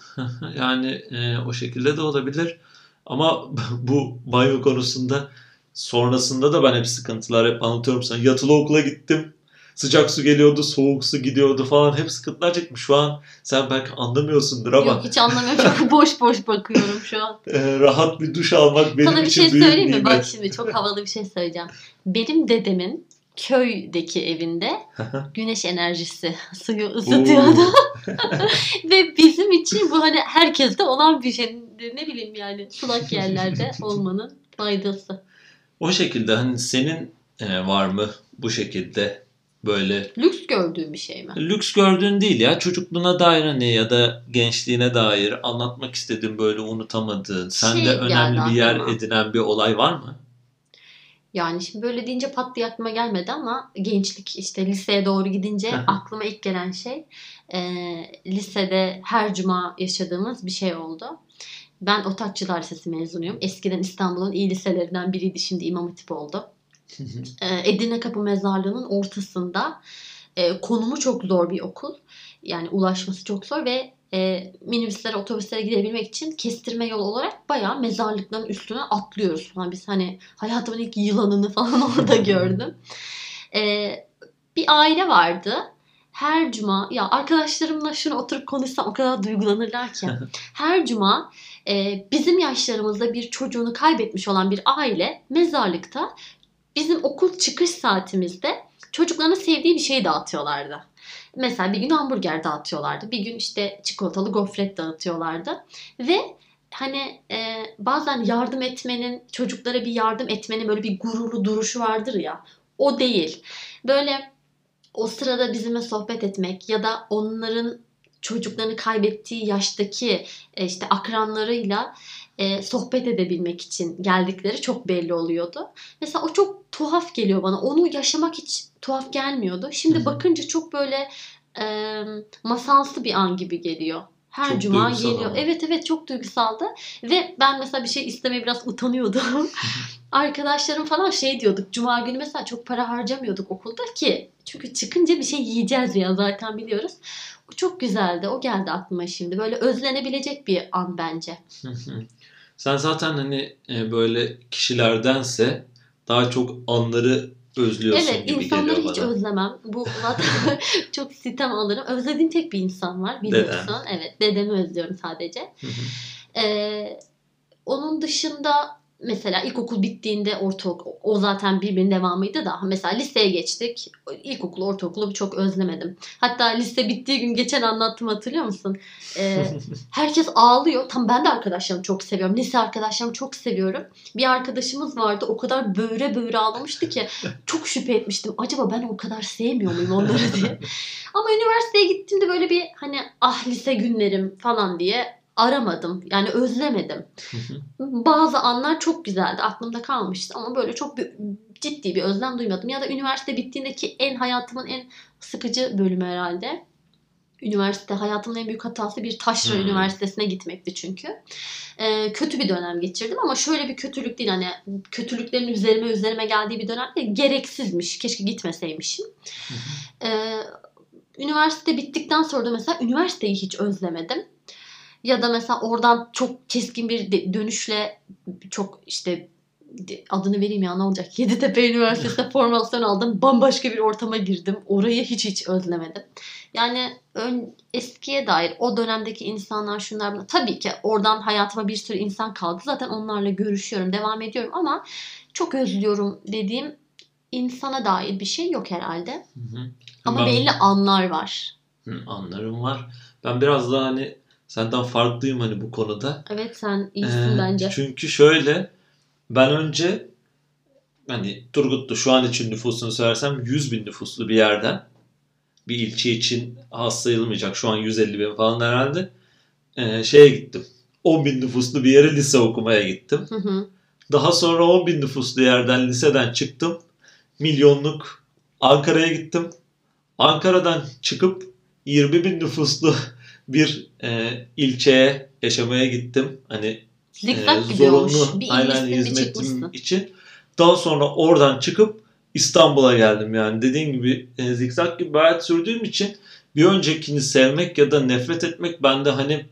yani e, o şekilde de olabilir. Ama bu banyo konusunda sonrasında da ben hep sıkıntılar hep anlatıyorum sana. Yatılı okula gittim. Sıcak su geliyordu, soğuk su gidiyordu falan. Hep sıkıntılar çektim. Şu an sen belki anlamıyorsundur ama yok hiç anlamıyorum. Çok boş boş bakıyorum şu an. e, rahat bir duş almak benim Sana bir için şey büyük söyleyeyim mi? nimet. Bak şimdi çok havalı bir şey söyleyeceğim. Benim dedemin köydeki evinde güneş enerjisi suyu ısıtıyordu. Ve bizim için bu hani herkeste olan bir şey. Ne bileyim yani sulak yerlerde olmanın faydası. o şekilde hani senin e, var mı bu şekilde böyle Lüks gördüğüm bir şey mi? lüks gördüğün değil ya çocukluğuna dair hani ya da gençliğine dair anlatmak istediğin böyle unutamadığın sende Şey önemli geldi bir yer aklıma. edinen bir olay var mı? Yani şimdi böyle deyince pat diye aklıma gelmedi ama gençlik işte liseye doğru gidince aklıma ilk gelen şey e, lisede her cuma yaşadığımız bir şey oldu. Ben Otakçılar Lisesi mezunuyum. Eskiden İstanbul'un iyi liselerinden biriydi. Şimdi İmam Hatip oldu. E, Edirne Kapı Mezarlığı'nın ortasında e, konumu çok zor bir okul. Yani ulaşması çok zor ve e, minibüslere, otobüslere gidebilmek için kestirme yol olarak bayağı mezarlıkların üstüne atlıyoruz falan. Biz hani hayatımın ilk yılanını falan orada gördüm. E, bir aile vardı. Her cuma ya arkadaşlarımla şunu oturup konuşsam o kadar duygulanırlar ki. Her cuma e, bizim yaşlarımızda bir çocuğunu kaybetmiş olan bir aile mezarlıkta bizim okul çıkış saatimizde çocuklarına sevdiği bir şey dağıtıyorlardı. Mesela bir gün hamburger dağıtıyorlardı. Bir gün işte çikolatalı gofret dağıtıyorlardı. Ve hani e, bazen yardım etmenin, çocuklara bir yardım etmenin böyle bir gururlu duruşu vardır ya. O değil. Böyle o sırada bizimle sohbet etmek ya da onların çocuklarını kaybettiği yaştaki e, işte akranlarıyla e, sohbet edebilmek için geldikleri çok belli oluyordu. Mesela o çok tuhaf geliyor bana. Onu yaşamak hiç tuhaf gelmiyordu. Şimdi Hı hı. bakınca çok böyle e, masalsı bir an gibi geliyor. Her Çok cuma geliyor. ama. Evet evet çok duygusaldı. Ve ben mesela bir şey istemeye biraz utanıyordum. Arkadaşlarım falan şey diyorduk. Cuma günü mesela çok para harcamıyorduk okulda ki. Çünkü çıkınca bir şey yiyeceğiz ya zaten biliyoruz. O çok güzeldi. O geldi aklıma şimdi. Böyle özlenebilecek bir an bence. Sen zaten hani e, böyle kişilerdense daha çok anları özlüyorsun Evet gibi insanları geliyor hiç bana. özlemem. Bu zaten çok sitem alırım. Özlediğim tek bir insan var biliyorsun. Evet dedemi özlüyorum sadece. Ee, onun dışında mesela ilkokul bittiğinde ortaokul o zaten birbirinin devamıydı da mesela liseye geçtik. İlkokulu ortaokulu çok özlemedim. Hatta lise bittiği gün geçen anlattım hatırlıyor musun? Ee, herkes ağlıyor. Tam ben de arkadaşlarımı çok seviyorum. Lise arkadaşlarımı çok seviyorum. Bir arkadaşımız vardı o kadar böğre böğre ağlamıştı ki çok şüphe etmiştim. Acaba ben o kadar sevmiyor muyum onları diye. Ama üniversiteye gittiğimde böyle bir hani ah lise günlerim falan diye aramadım. Yani özlemedim. Bazı anlar çok güzeldi. Aklımda kalmıştı ama böyle çok bir, ciddi bir özlem duymadım. Ya da üniversite bittiğindeki en hayatımın en sıkıcı bölümü herhalde. Üniversite hayatımın en büyük hatası bir taşra Hmm. üniversitesine gitmekti çünkü. Ee, kötü bir dönem geçirdim ama şöyle bir kötülük değil hani kötülüklerin üzerime üzerime geldiği bir dönem değil. Gereksizmiş. Keşke gitmeseymişim. Ee, üniversite bittikten sonra da mesela üniversiteyi hiç özlemedim. Ya da mesela oradan çok keskin bir de- dönüşle çok işte adını vereyim ya ne olacak? Yeditepe Üniversitesi'nde formasyon aldım. Bambaşka bir ortama girdim. Orayı hiç hiç özlemedim. Yani ön, eskiye dair o dönemdeki insanlar şunlar. Tabii ki oradan hayatıma bir sürü insan kaldı. Zaten onlarla görüşüyorum, devam ediyorum ama çok özlüyorum dediğim insana dair bir şey yok herhalde. Hı hı. Ama Ben- belli anlar var. Hı, anlarım var. Ben biraz daha hani senden farklıyım hani bu konuda. Evet sen iyisin Ee, bence. Çünkü şöyle ben önce hani Turgut'ta şu an için nüfusunu söylersem 100 bin nüfuslu bir yerden bir ilçe için az sayılmayacak şu an 150 bin falan herhalde ee, şeye gittim. 10 bin nüfuslu bir yere lise okumaya gittim. Hı hı. Daha sonra 10 bin nüfuslu yerden liseden çıktım. Milyonluk Ankara'ya gittim. Ankara'dan çıkıp 20 bin nüfuslu bir e, ilçeye yaşamaya gittim. Hani Zikzak e, zorunlu Bir aynen hizmetim için. Daha sonra oradan çıkıp İstanbul'a geldim yani. Dediğin gibi e, zikzak gibi bir hayat sürdüğüm için bir öncekini sevmek ya da nefret etmek bende hani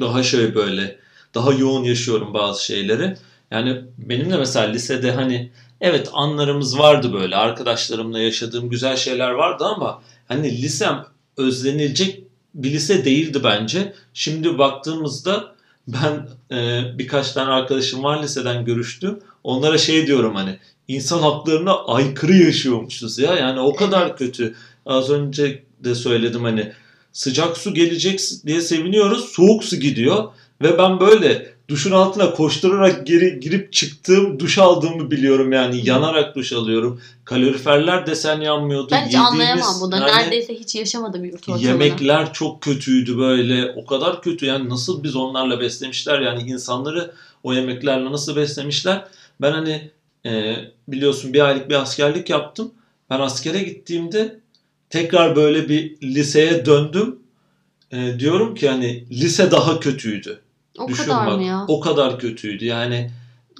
daha şey böyle daha yoğun yaşıyorum bazı şeyleri. Yani benim de mesela lisede hani evet anlarımız vardı böyle arkadaşlarımla yaşadığım güzel şeyler vardı ama hani lisem özlenilecek bir lise değildi bence. Şimdi baktığımızda ben e, birkaç tane arkadaşım var liseden görüştüm. Onlara şey diyorum hani insan haklarına aykırı yaşıyormuşuz ya. Yani o kadar kötü. Az önce de söyledim hani sıcak su gelecek diye seviniyoruz. Soğuk su gidiyor ve ben böyle duşun altına koşturarak geri girip çıktığım duş aldığımı biliyorum yani Hı. yanarak duş alıyorum. Kaloriferler desen yanmıyordu. Ben hiç Yediğimiz anlayamam bunu. yani- Neredeyse hiç yaşamadım yurt ortamını. Yemekler çok kötüydü böyle. O kadar kötü yani nasıl biz onlarla beslemişler yani insanları o yemeklerle nasıl beslemişler. Ben hani e, biliyorsun bir aylık bir askerlik yaptım. Ben askere gittiğimde tekrar böyle bir liseye döndüm. E, diyorum ki hani lise daha kötüydü. O Düşün kadar bak mı ya? o kadar kötüydü yani.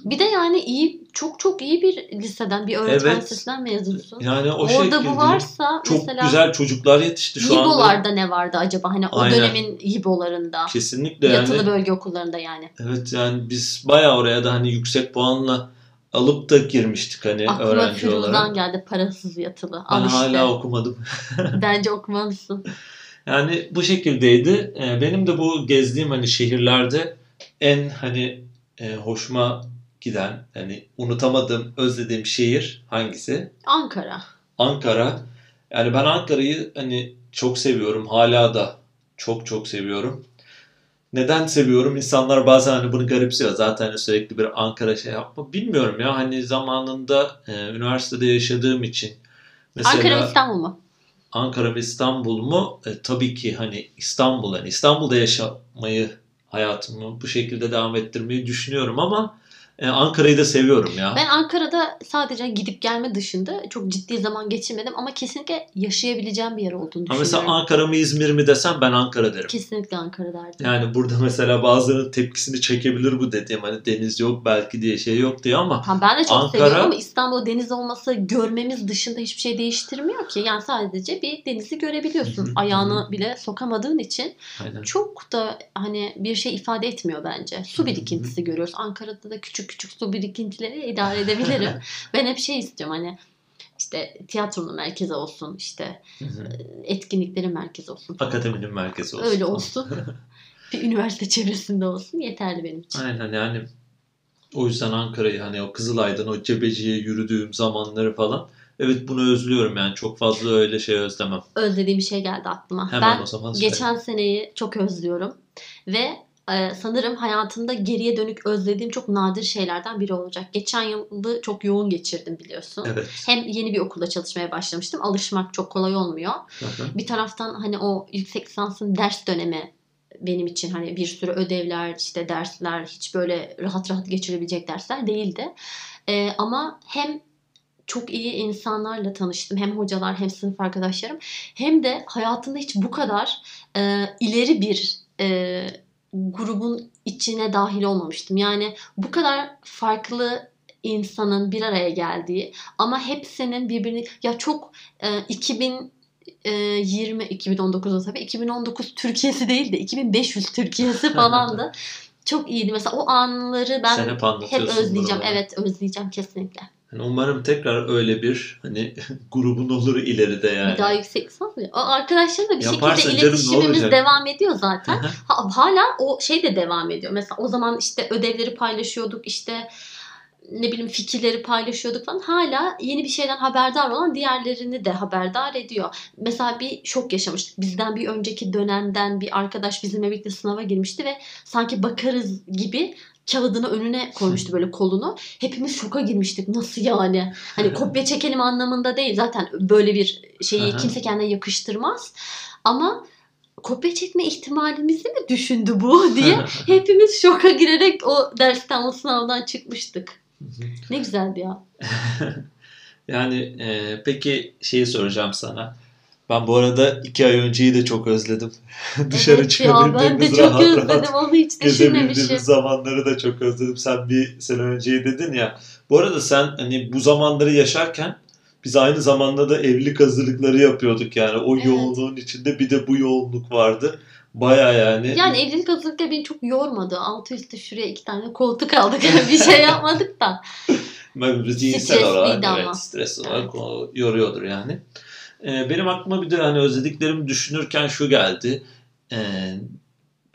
Bir de yani iyi çok çok iyi bir liseden bir öğretmen Evet. lisesinden mezunsun. Yani o Orada şekilde bu varsa çok mesela güzel çocuklar yetişti şu anda. İbo'larda ne vardı acaba? Hani o Aynen. dönemin İbo'larında. Kesinlikle Yatılı yani. bölge okullarında yani. Evet yani biz bayağı oraya da hani yüksek puanla alıp da girmiştik hani Aklıma öğrenci olarak. geldi parasız yatılı. Ben Al işte. hala okumadım. Bence okumalısın. Yani bu şekildeydi. Ee, Benim de bu gezdiğim hani şehirlerde en hani e, hoşuma giden hani unutamadığım, özlediğim şehir hangisi? Ankara. Ankara. Yani ben Ankara'yı hani çok seviyorum. Hala da çok çok seviyorum. Neden seviyorum? İnsanlar bazen hani bunu garipsiyor. Zaten hani sürekli bir Ankara şey yapma. Bilmiyorum ya hani zamanında e, üniversitede yaşadığım için. Mesela Ankara mı İstanbul mu? Ankara ve İstanbul mu? E, tabii ki hani İstanbul. Yani İstanbul'da yaşamayı, hayatımı bu şekilde devam ettirmeyi düşünüyorum ama e, Ankara'yı da seviyorum ya. Ben Ankara'da sadece gidip gelme dışında çok ciddi zaman geçirmedim ama kesinlikle yaşayabileceğim bir yer olduğunu Ama mesela düşünüyorum. Ankara mı İzmir mi desem ben Ankara derim. Kesinlikle Ankara derdim. Yani burada mesela bazılarının tepkisini çekebilir bu dediğim hani deniz yok belki diye şey yok diye ama Tamam, ben de çok Ankara- seviyorum ama İstanbul deniz olması görmemiz dışında hiçbir şey değiştirmiyor ki. Yani sadece bir denizi görebiliyorsun. Ayağını bile sokamadığın için aynen. çok da hani bir şey ifade etmiyor bence. Su birikintisi görüyoruz. Ankara'da da küçük küçük su birikintileri idare edebilirim. ben hep şey istiyorum hani işte tiyatronun merkezi olsun, işte Hı hı. etkinliklerin merkezi olsun. Akademinin merkezi olsun. Öyle olsun. bir üniversite çevresinde olsun yeterli benim için. Aynen yani o yüzden Ankara'yı hani o Kızılay'dan o Cebeci'ye yürüdüğüm zamanları falan evet bunu özlüyorum yani çok fazla öyle şey özlemem. Özlediğim bir şey geldi aklıma. Hemen ben o zaman söyle. geçen seneyi çok özlüyorum ve e, sanırım hayatımda geriye dönük özlediğim çok nadir şeylerden biri olacak. Geçen yılı çok yoğun geçirdim biliyorsun. Evet. Hem yeni bir okulda çalışmaya başlamıştım. Alışmak çok kolay olmuyor. Hı. Bir taraftan hani o yüksek lisansın ders dönemi benim için hani bir sürü ödevler, işte dersler hiç böyle rahat rahat geçirebilecek dersler değildi. Ee, ama hem çok iyi insanlarla tanıştım. Hem hocalar hem sınıf arkadaşlarım. Hem de hayatımda hiç bu kadar e, ileri bir e, grubun içine dahil olmamıştım. Yani bu kadar farklı insanın bir araya geldiği ama hepsinin birbirini ya çok e, 2000 e, 20 2019'da tabii 2019 Türkiye'si değil de 2500 Türkiye'si falandı. çok iyiydi. Mesela o anları ben hep özleyeceğim. Evet özleyeceğim kesinlikle. Yani umarım tekrar öyle bir hani grubun olur ileride yani. Bir daha yüksek lisans mı? Arkadaşlarla bir Yaparsın şekilde iletişimimiz devam ediyor zaten. Ha- hala o şey de devam ediyor. Mesela o zaman işte ödevleri paylaşıyorduk işte ne bileyim fikirleri paylaşıyorduk falan. Hala yeni bir şeyden haberdar olan diğerlerini de haberdar ediyor. Mesela bir şok yaşamıştık. Bizden bir önceki dönemden bir arkadaş bizimle birlikte sınava girmişti ve sanki bakarız gibi kağıdını önüne koymuştu böyle kolunu. Hepimiz şoka girmiştik. Nasıl yani? Hani kopya çekelim anlamında değil. Zaten böyle bir şeyi kimse kendine yakıştırmaz. Ama kopya çekme ihtimalimizi mi düşündü bu diye hepimiz şoka girerek o dersten o sınavdan çıkmıştık. Ne güzeldi ya. Yani e, peki şeyi soracağım sana. Ben bu arada iki ay önceyi de çok özledim. Dışarı evet ya ben de çıkabildiğimiz çok rahat özledim rahat onu hiç gezebildiğimiz zamanları da çok özledim. Sen bir sene önceyi dedin ya. Bu arada sen hani bu zamanları yaşarken biz aynı zamanda da evlilik hazırlıkları yapıyorduk yani. O Evet. yoğunluğun içinde bir de bu yoğunluk vardı. Baya yani. Yani evlilik hazırlıkta beni çok yormadı. Altı üstü şuraya iki tane koltuk aldık. bir şey yapmadık da. Zihinsel olarak evet stres olarak o yoruyordur yani. Ee, benim aklıma bir de hani özlediklerimi düşünürken şu geldi. Ee,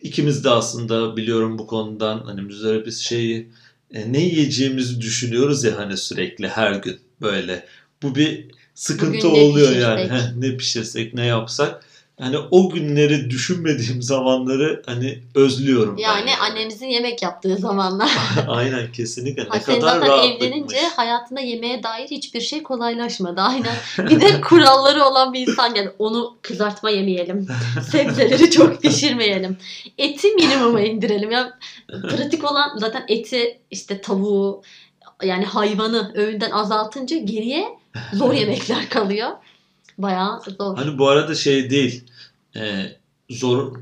ikimiz de aslında biliyorum bu konudan hani biz şeyi e, ne yiyeceğimizi düşünüyoruz ya hani sürekli her gün böyle. Bu bir sıkıntı Bugün ne oluyor pişirsek? yani. Ne pişirsek ne yapsak. Hani o günleri düşünmediğim zamanları hani özlüyorum. ben Yani annemizin yemek yaptığı zamanlar. Aynen kesinlikle. Ne Ha, kadar zaten rahatlıkmış. evlenince hayatında yemeğe dair hiçbir şey kolaylaşmadı. Aynen. Bir de kuralları olan bir insan geldi. Onu kızartma yemeyelim. Sebzeleri çok pişirmeyelim. Eti minimuma indirelim. Ya pratik olan zaten eti işte tavuğu yani hayvanı öğünden azaltınca geriye zor yemekler kalıyor. Bayağı zor. Hani bu arada şey değil. e, zor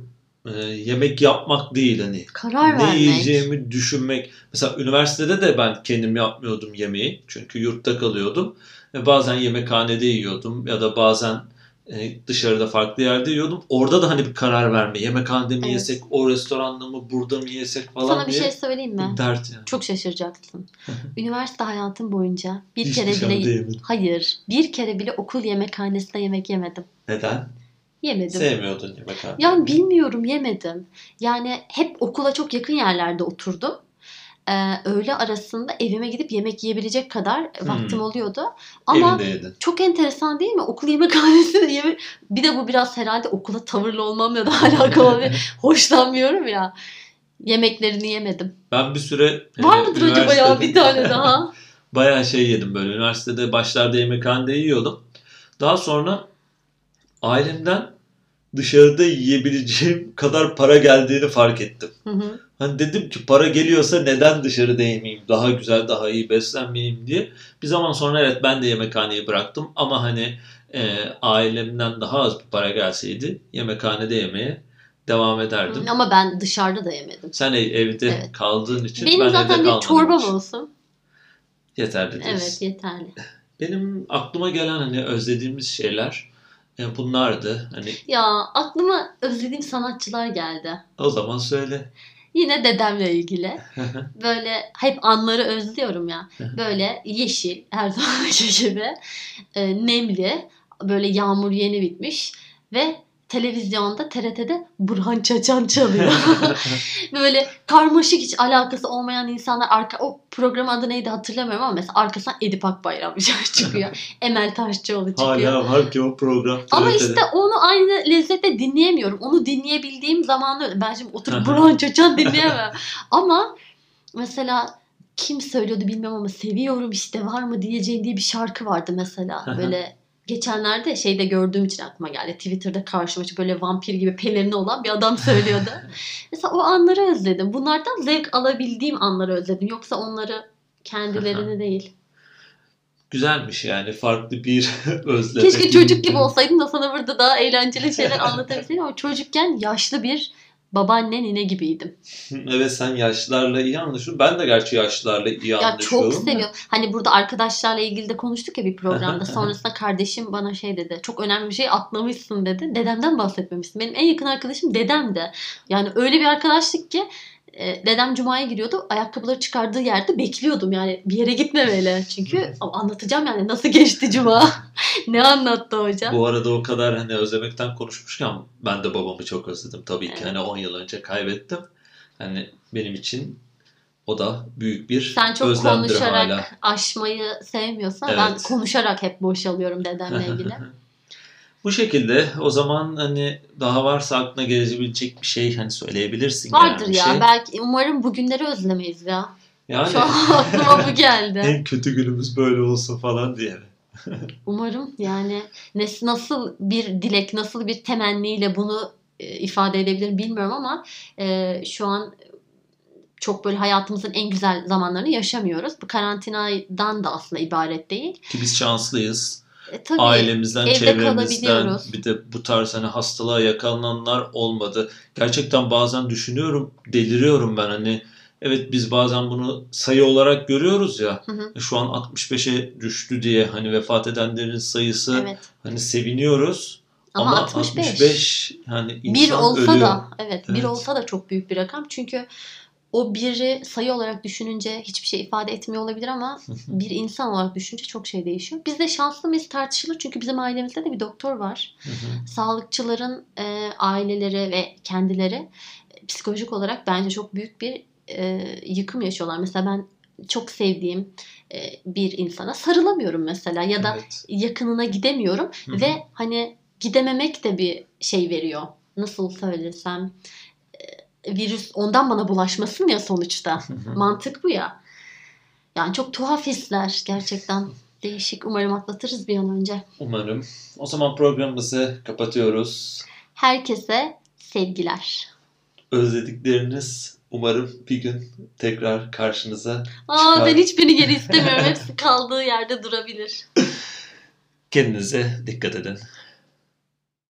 e, yemek yapmak değil hani. Karar ne vermek. yiyeceğimi düşünmek. Mesela üniversitede de ben kendim yapmıyordum yemeği. Çünkü yurtta kalıyordum. Ve bazen yemekhanede yiyordum ya da bazen e, dışarıda farklı yerde yiyordum. Orada da hani bir karar verme. Yemekhanede mi Evet. yesek, o restoranda mı, burada mı yesek falan Sana bir diye. şey söyleyeyim mi? Dert yani. Çok şaşıracaksın. Üniversite hayatım boyunca bir Hiç kere dışarıda bile hayır, bir kere bile okul yemekhanesinde yemek yemedim. Neden? Yemedim. Sevmiyordun yemekhane. Yani bilmiyorum yemedim. Yani hep okula çok yakın yerlerde oturdum. Ee, öğle arasında evime gidip yemek yiyebilecek kadar Hmm. vaktim oluyordu. Ama Evinde yedin. çok enteresan değil mi? Okul yemekhanesinde yemek... Bir de bu biraz herhalde okula tavırlı olmamla da alakalı. Hoşlanmıyorum ya. Yemeklerini yemedim. Ben bir süre e, Var mıdır acaba ya bir tane daha? bayağı şey yedim böyle. Üniversitede başlarda yemekhanede yiyordum. Daha sonra ailemden dışarıda yiyebileceğim kadar para geldiğini fark ettim. Hı hı. Hani dedim ki para geliyorsa neden dışarıda yemeyeyim? Daha güzel, daha iyi beslenmeyeyim diye. Bir zaman sonra evet ben de yemekhaneyi bıraktım ama hani e, ailemden daha az bir para gelseydi yemekhanede yemeye devam ederdim. Ama ben dışarıda da yemedim. Sen ev- evde Evet. kaldığın için Benim ben zaten evde bir kalmadığım çorbam için olsun. yeterli diyorsun. Evet yeterli. Benim aklıma gelen hani özlediğimiz şeyler e, bunlardı. Hani Ya aklıma özlediğim sanatçılar geldi. o zaman söyle. Yine dedemle ilgili. Böyle hep anları özlüyorum ya. Böyle yeşil her zamanki gibi. e, nemli. Böyle yağmur yeni bitmiş. Ve televizyonda TRT'de Burhan Çaçan çalıyor. böyle karmaşık hiç alakası olmayan insanlar arka o program adı neydi hatırlamıyorum ama mesela arkasından Edip Akbayram çıkıyor. Emel Taşçıoğlu çıkıyor. Hala var ki o program. Ama TRT'de. işte onu aynı lezzette dinleyemiyorum. Onu dinleyebildiğim zaman. Ben şimdi oturup. Burhan Çaçan dinleyemem. ama mesela kim söylüyordu bilmiyorum ama seviyorum işte var mı diyeceğin diye bir şarkı vardı mesela. Böyle geçenlerde şeyde gördüğüm için aklıma geldi. Twitter'da karşıma böyle vampir gibi pelerini olan bir adam söylüyordu. mesela o anları özledim. Bunlardan zevk alabildiğim anları özledim. Yoksa onları kendilerini değil. Güzelmiş yani farklı bir özlem. Keşke çocuk gibi olsaydım da sana burada daha eğlenceli şeyler anlatabilseydim ama çocukken yaşlı bir babaanne nine gibiydim. Evet sen yaşlılarla iyi anlaşıyorsun. Ben de gerçi yaşlılarla iyi Ya anlaşıyorum. çok da. seviyorum. Hani burada arkadaşlarla ilgili de konuştuk ya bir programda. Sonrasında kardeşim bana şey dedi. Çok önemli bir şey atlamışsın dedi. Dedemden bahsetmemişsin. Benim en yakın arkadaşım dedem de. Yani öyle bir arkadaşlık ki E, dedem cumaya giriyordu. Ayakkabıları çıkardığı yerde bekliyordum yani bir yere gitmemeli. Çünkü anlatacağım yani nasıl geçti cuma. ne anlattı hocam. Bu arada o kadar hani özlemekten konuşmuşken ben de babamı çok özledim. Tabii ki Evet. hani 10 yıl önce kaybettim. Hani benim için o da büyük bir Sen çok özlemdir konuşarak hala. aşmayı sevmiyorsan ben Evet. konuşarak hep boşalıyorum dedemle ilgili. Bu şekilde o zaman hani daha varsa aklına gelebilecek bir şey hani söyleyebilirsin. Vardır ya. Şey. Belki umarım bugünleri özlemeyiz ya. Yani Şu an aklıma bu geldi. en kötü günümüz böyle olsun falan diye. Umarım yani nasıl bir dilek, nasıl bir temenniyle bunu e, ifade edebilirim bilmiyorum ama e, şu an çok böyle hayatımızın en güzel zamanlarını yaşamıyoruz. Bu karantinadan da aslında ibaret değil. Ki biz şanslıyız. E, tabii Ailemizden, çevremizden bir de bu tarz hani hastalığa yakalananlar olmadı. Gerçekten bazen düşünüyorum, deliriyorum ben hani. Evet biz bazen bunu sayı olarak görüyoruz ya. Hı hı. Şu an 65'e düştü diye hani vefat edenlerin sayısı Evet. hani seviniyoruz. Ama, Ama, 65. 65 yani insan bir olsa ölüyor. da evet, bir Evet. olsa da çok büyük bir rakam. Çünkü o biri sayı olarak düşününce hiçbir şey ifade etmiyor olabilir ama bir insan olarak düşününce çok şey değişiyor. Biz de şanslı mıyız tartışılır çünkü bizim ailemizde de bir doktor var. Sağlıkçıların e, aileleri ve kendileri e, psikolojik olarak bence çok büyük bir e, yıkım yaşıyorlar. Mesela ben çok sevdiğim e, bir insana sarılamıyorum mesela ya da Evet. yakınına gidemiyorum ve hani gidememek de bir şey veriyor. Nasıl söylesem virüs ondan bana bulaşmasın ya sonuçta. Mantık bu ya. Yani çok tuhaf hisler gerçekten. Değişik. Umarım atlatırız bir an önce. Umarım. O zaman programımızı kapatıyoruz. Herkese sevgiler. Özledikleriniz umarım bir gün tekrar karşınıza Aa Çıkar. ben hiçbirini geri istemiyorum. Hepsi kaldığı yerde durabilir. Kendinize dikkat edin.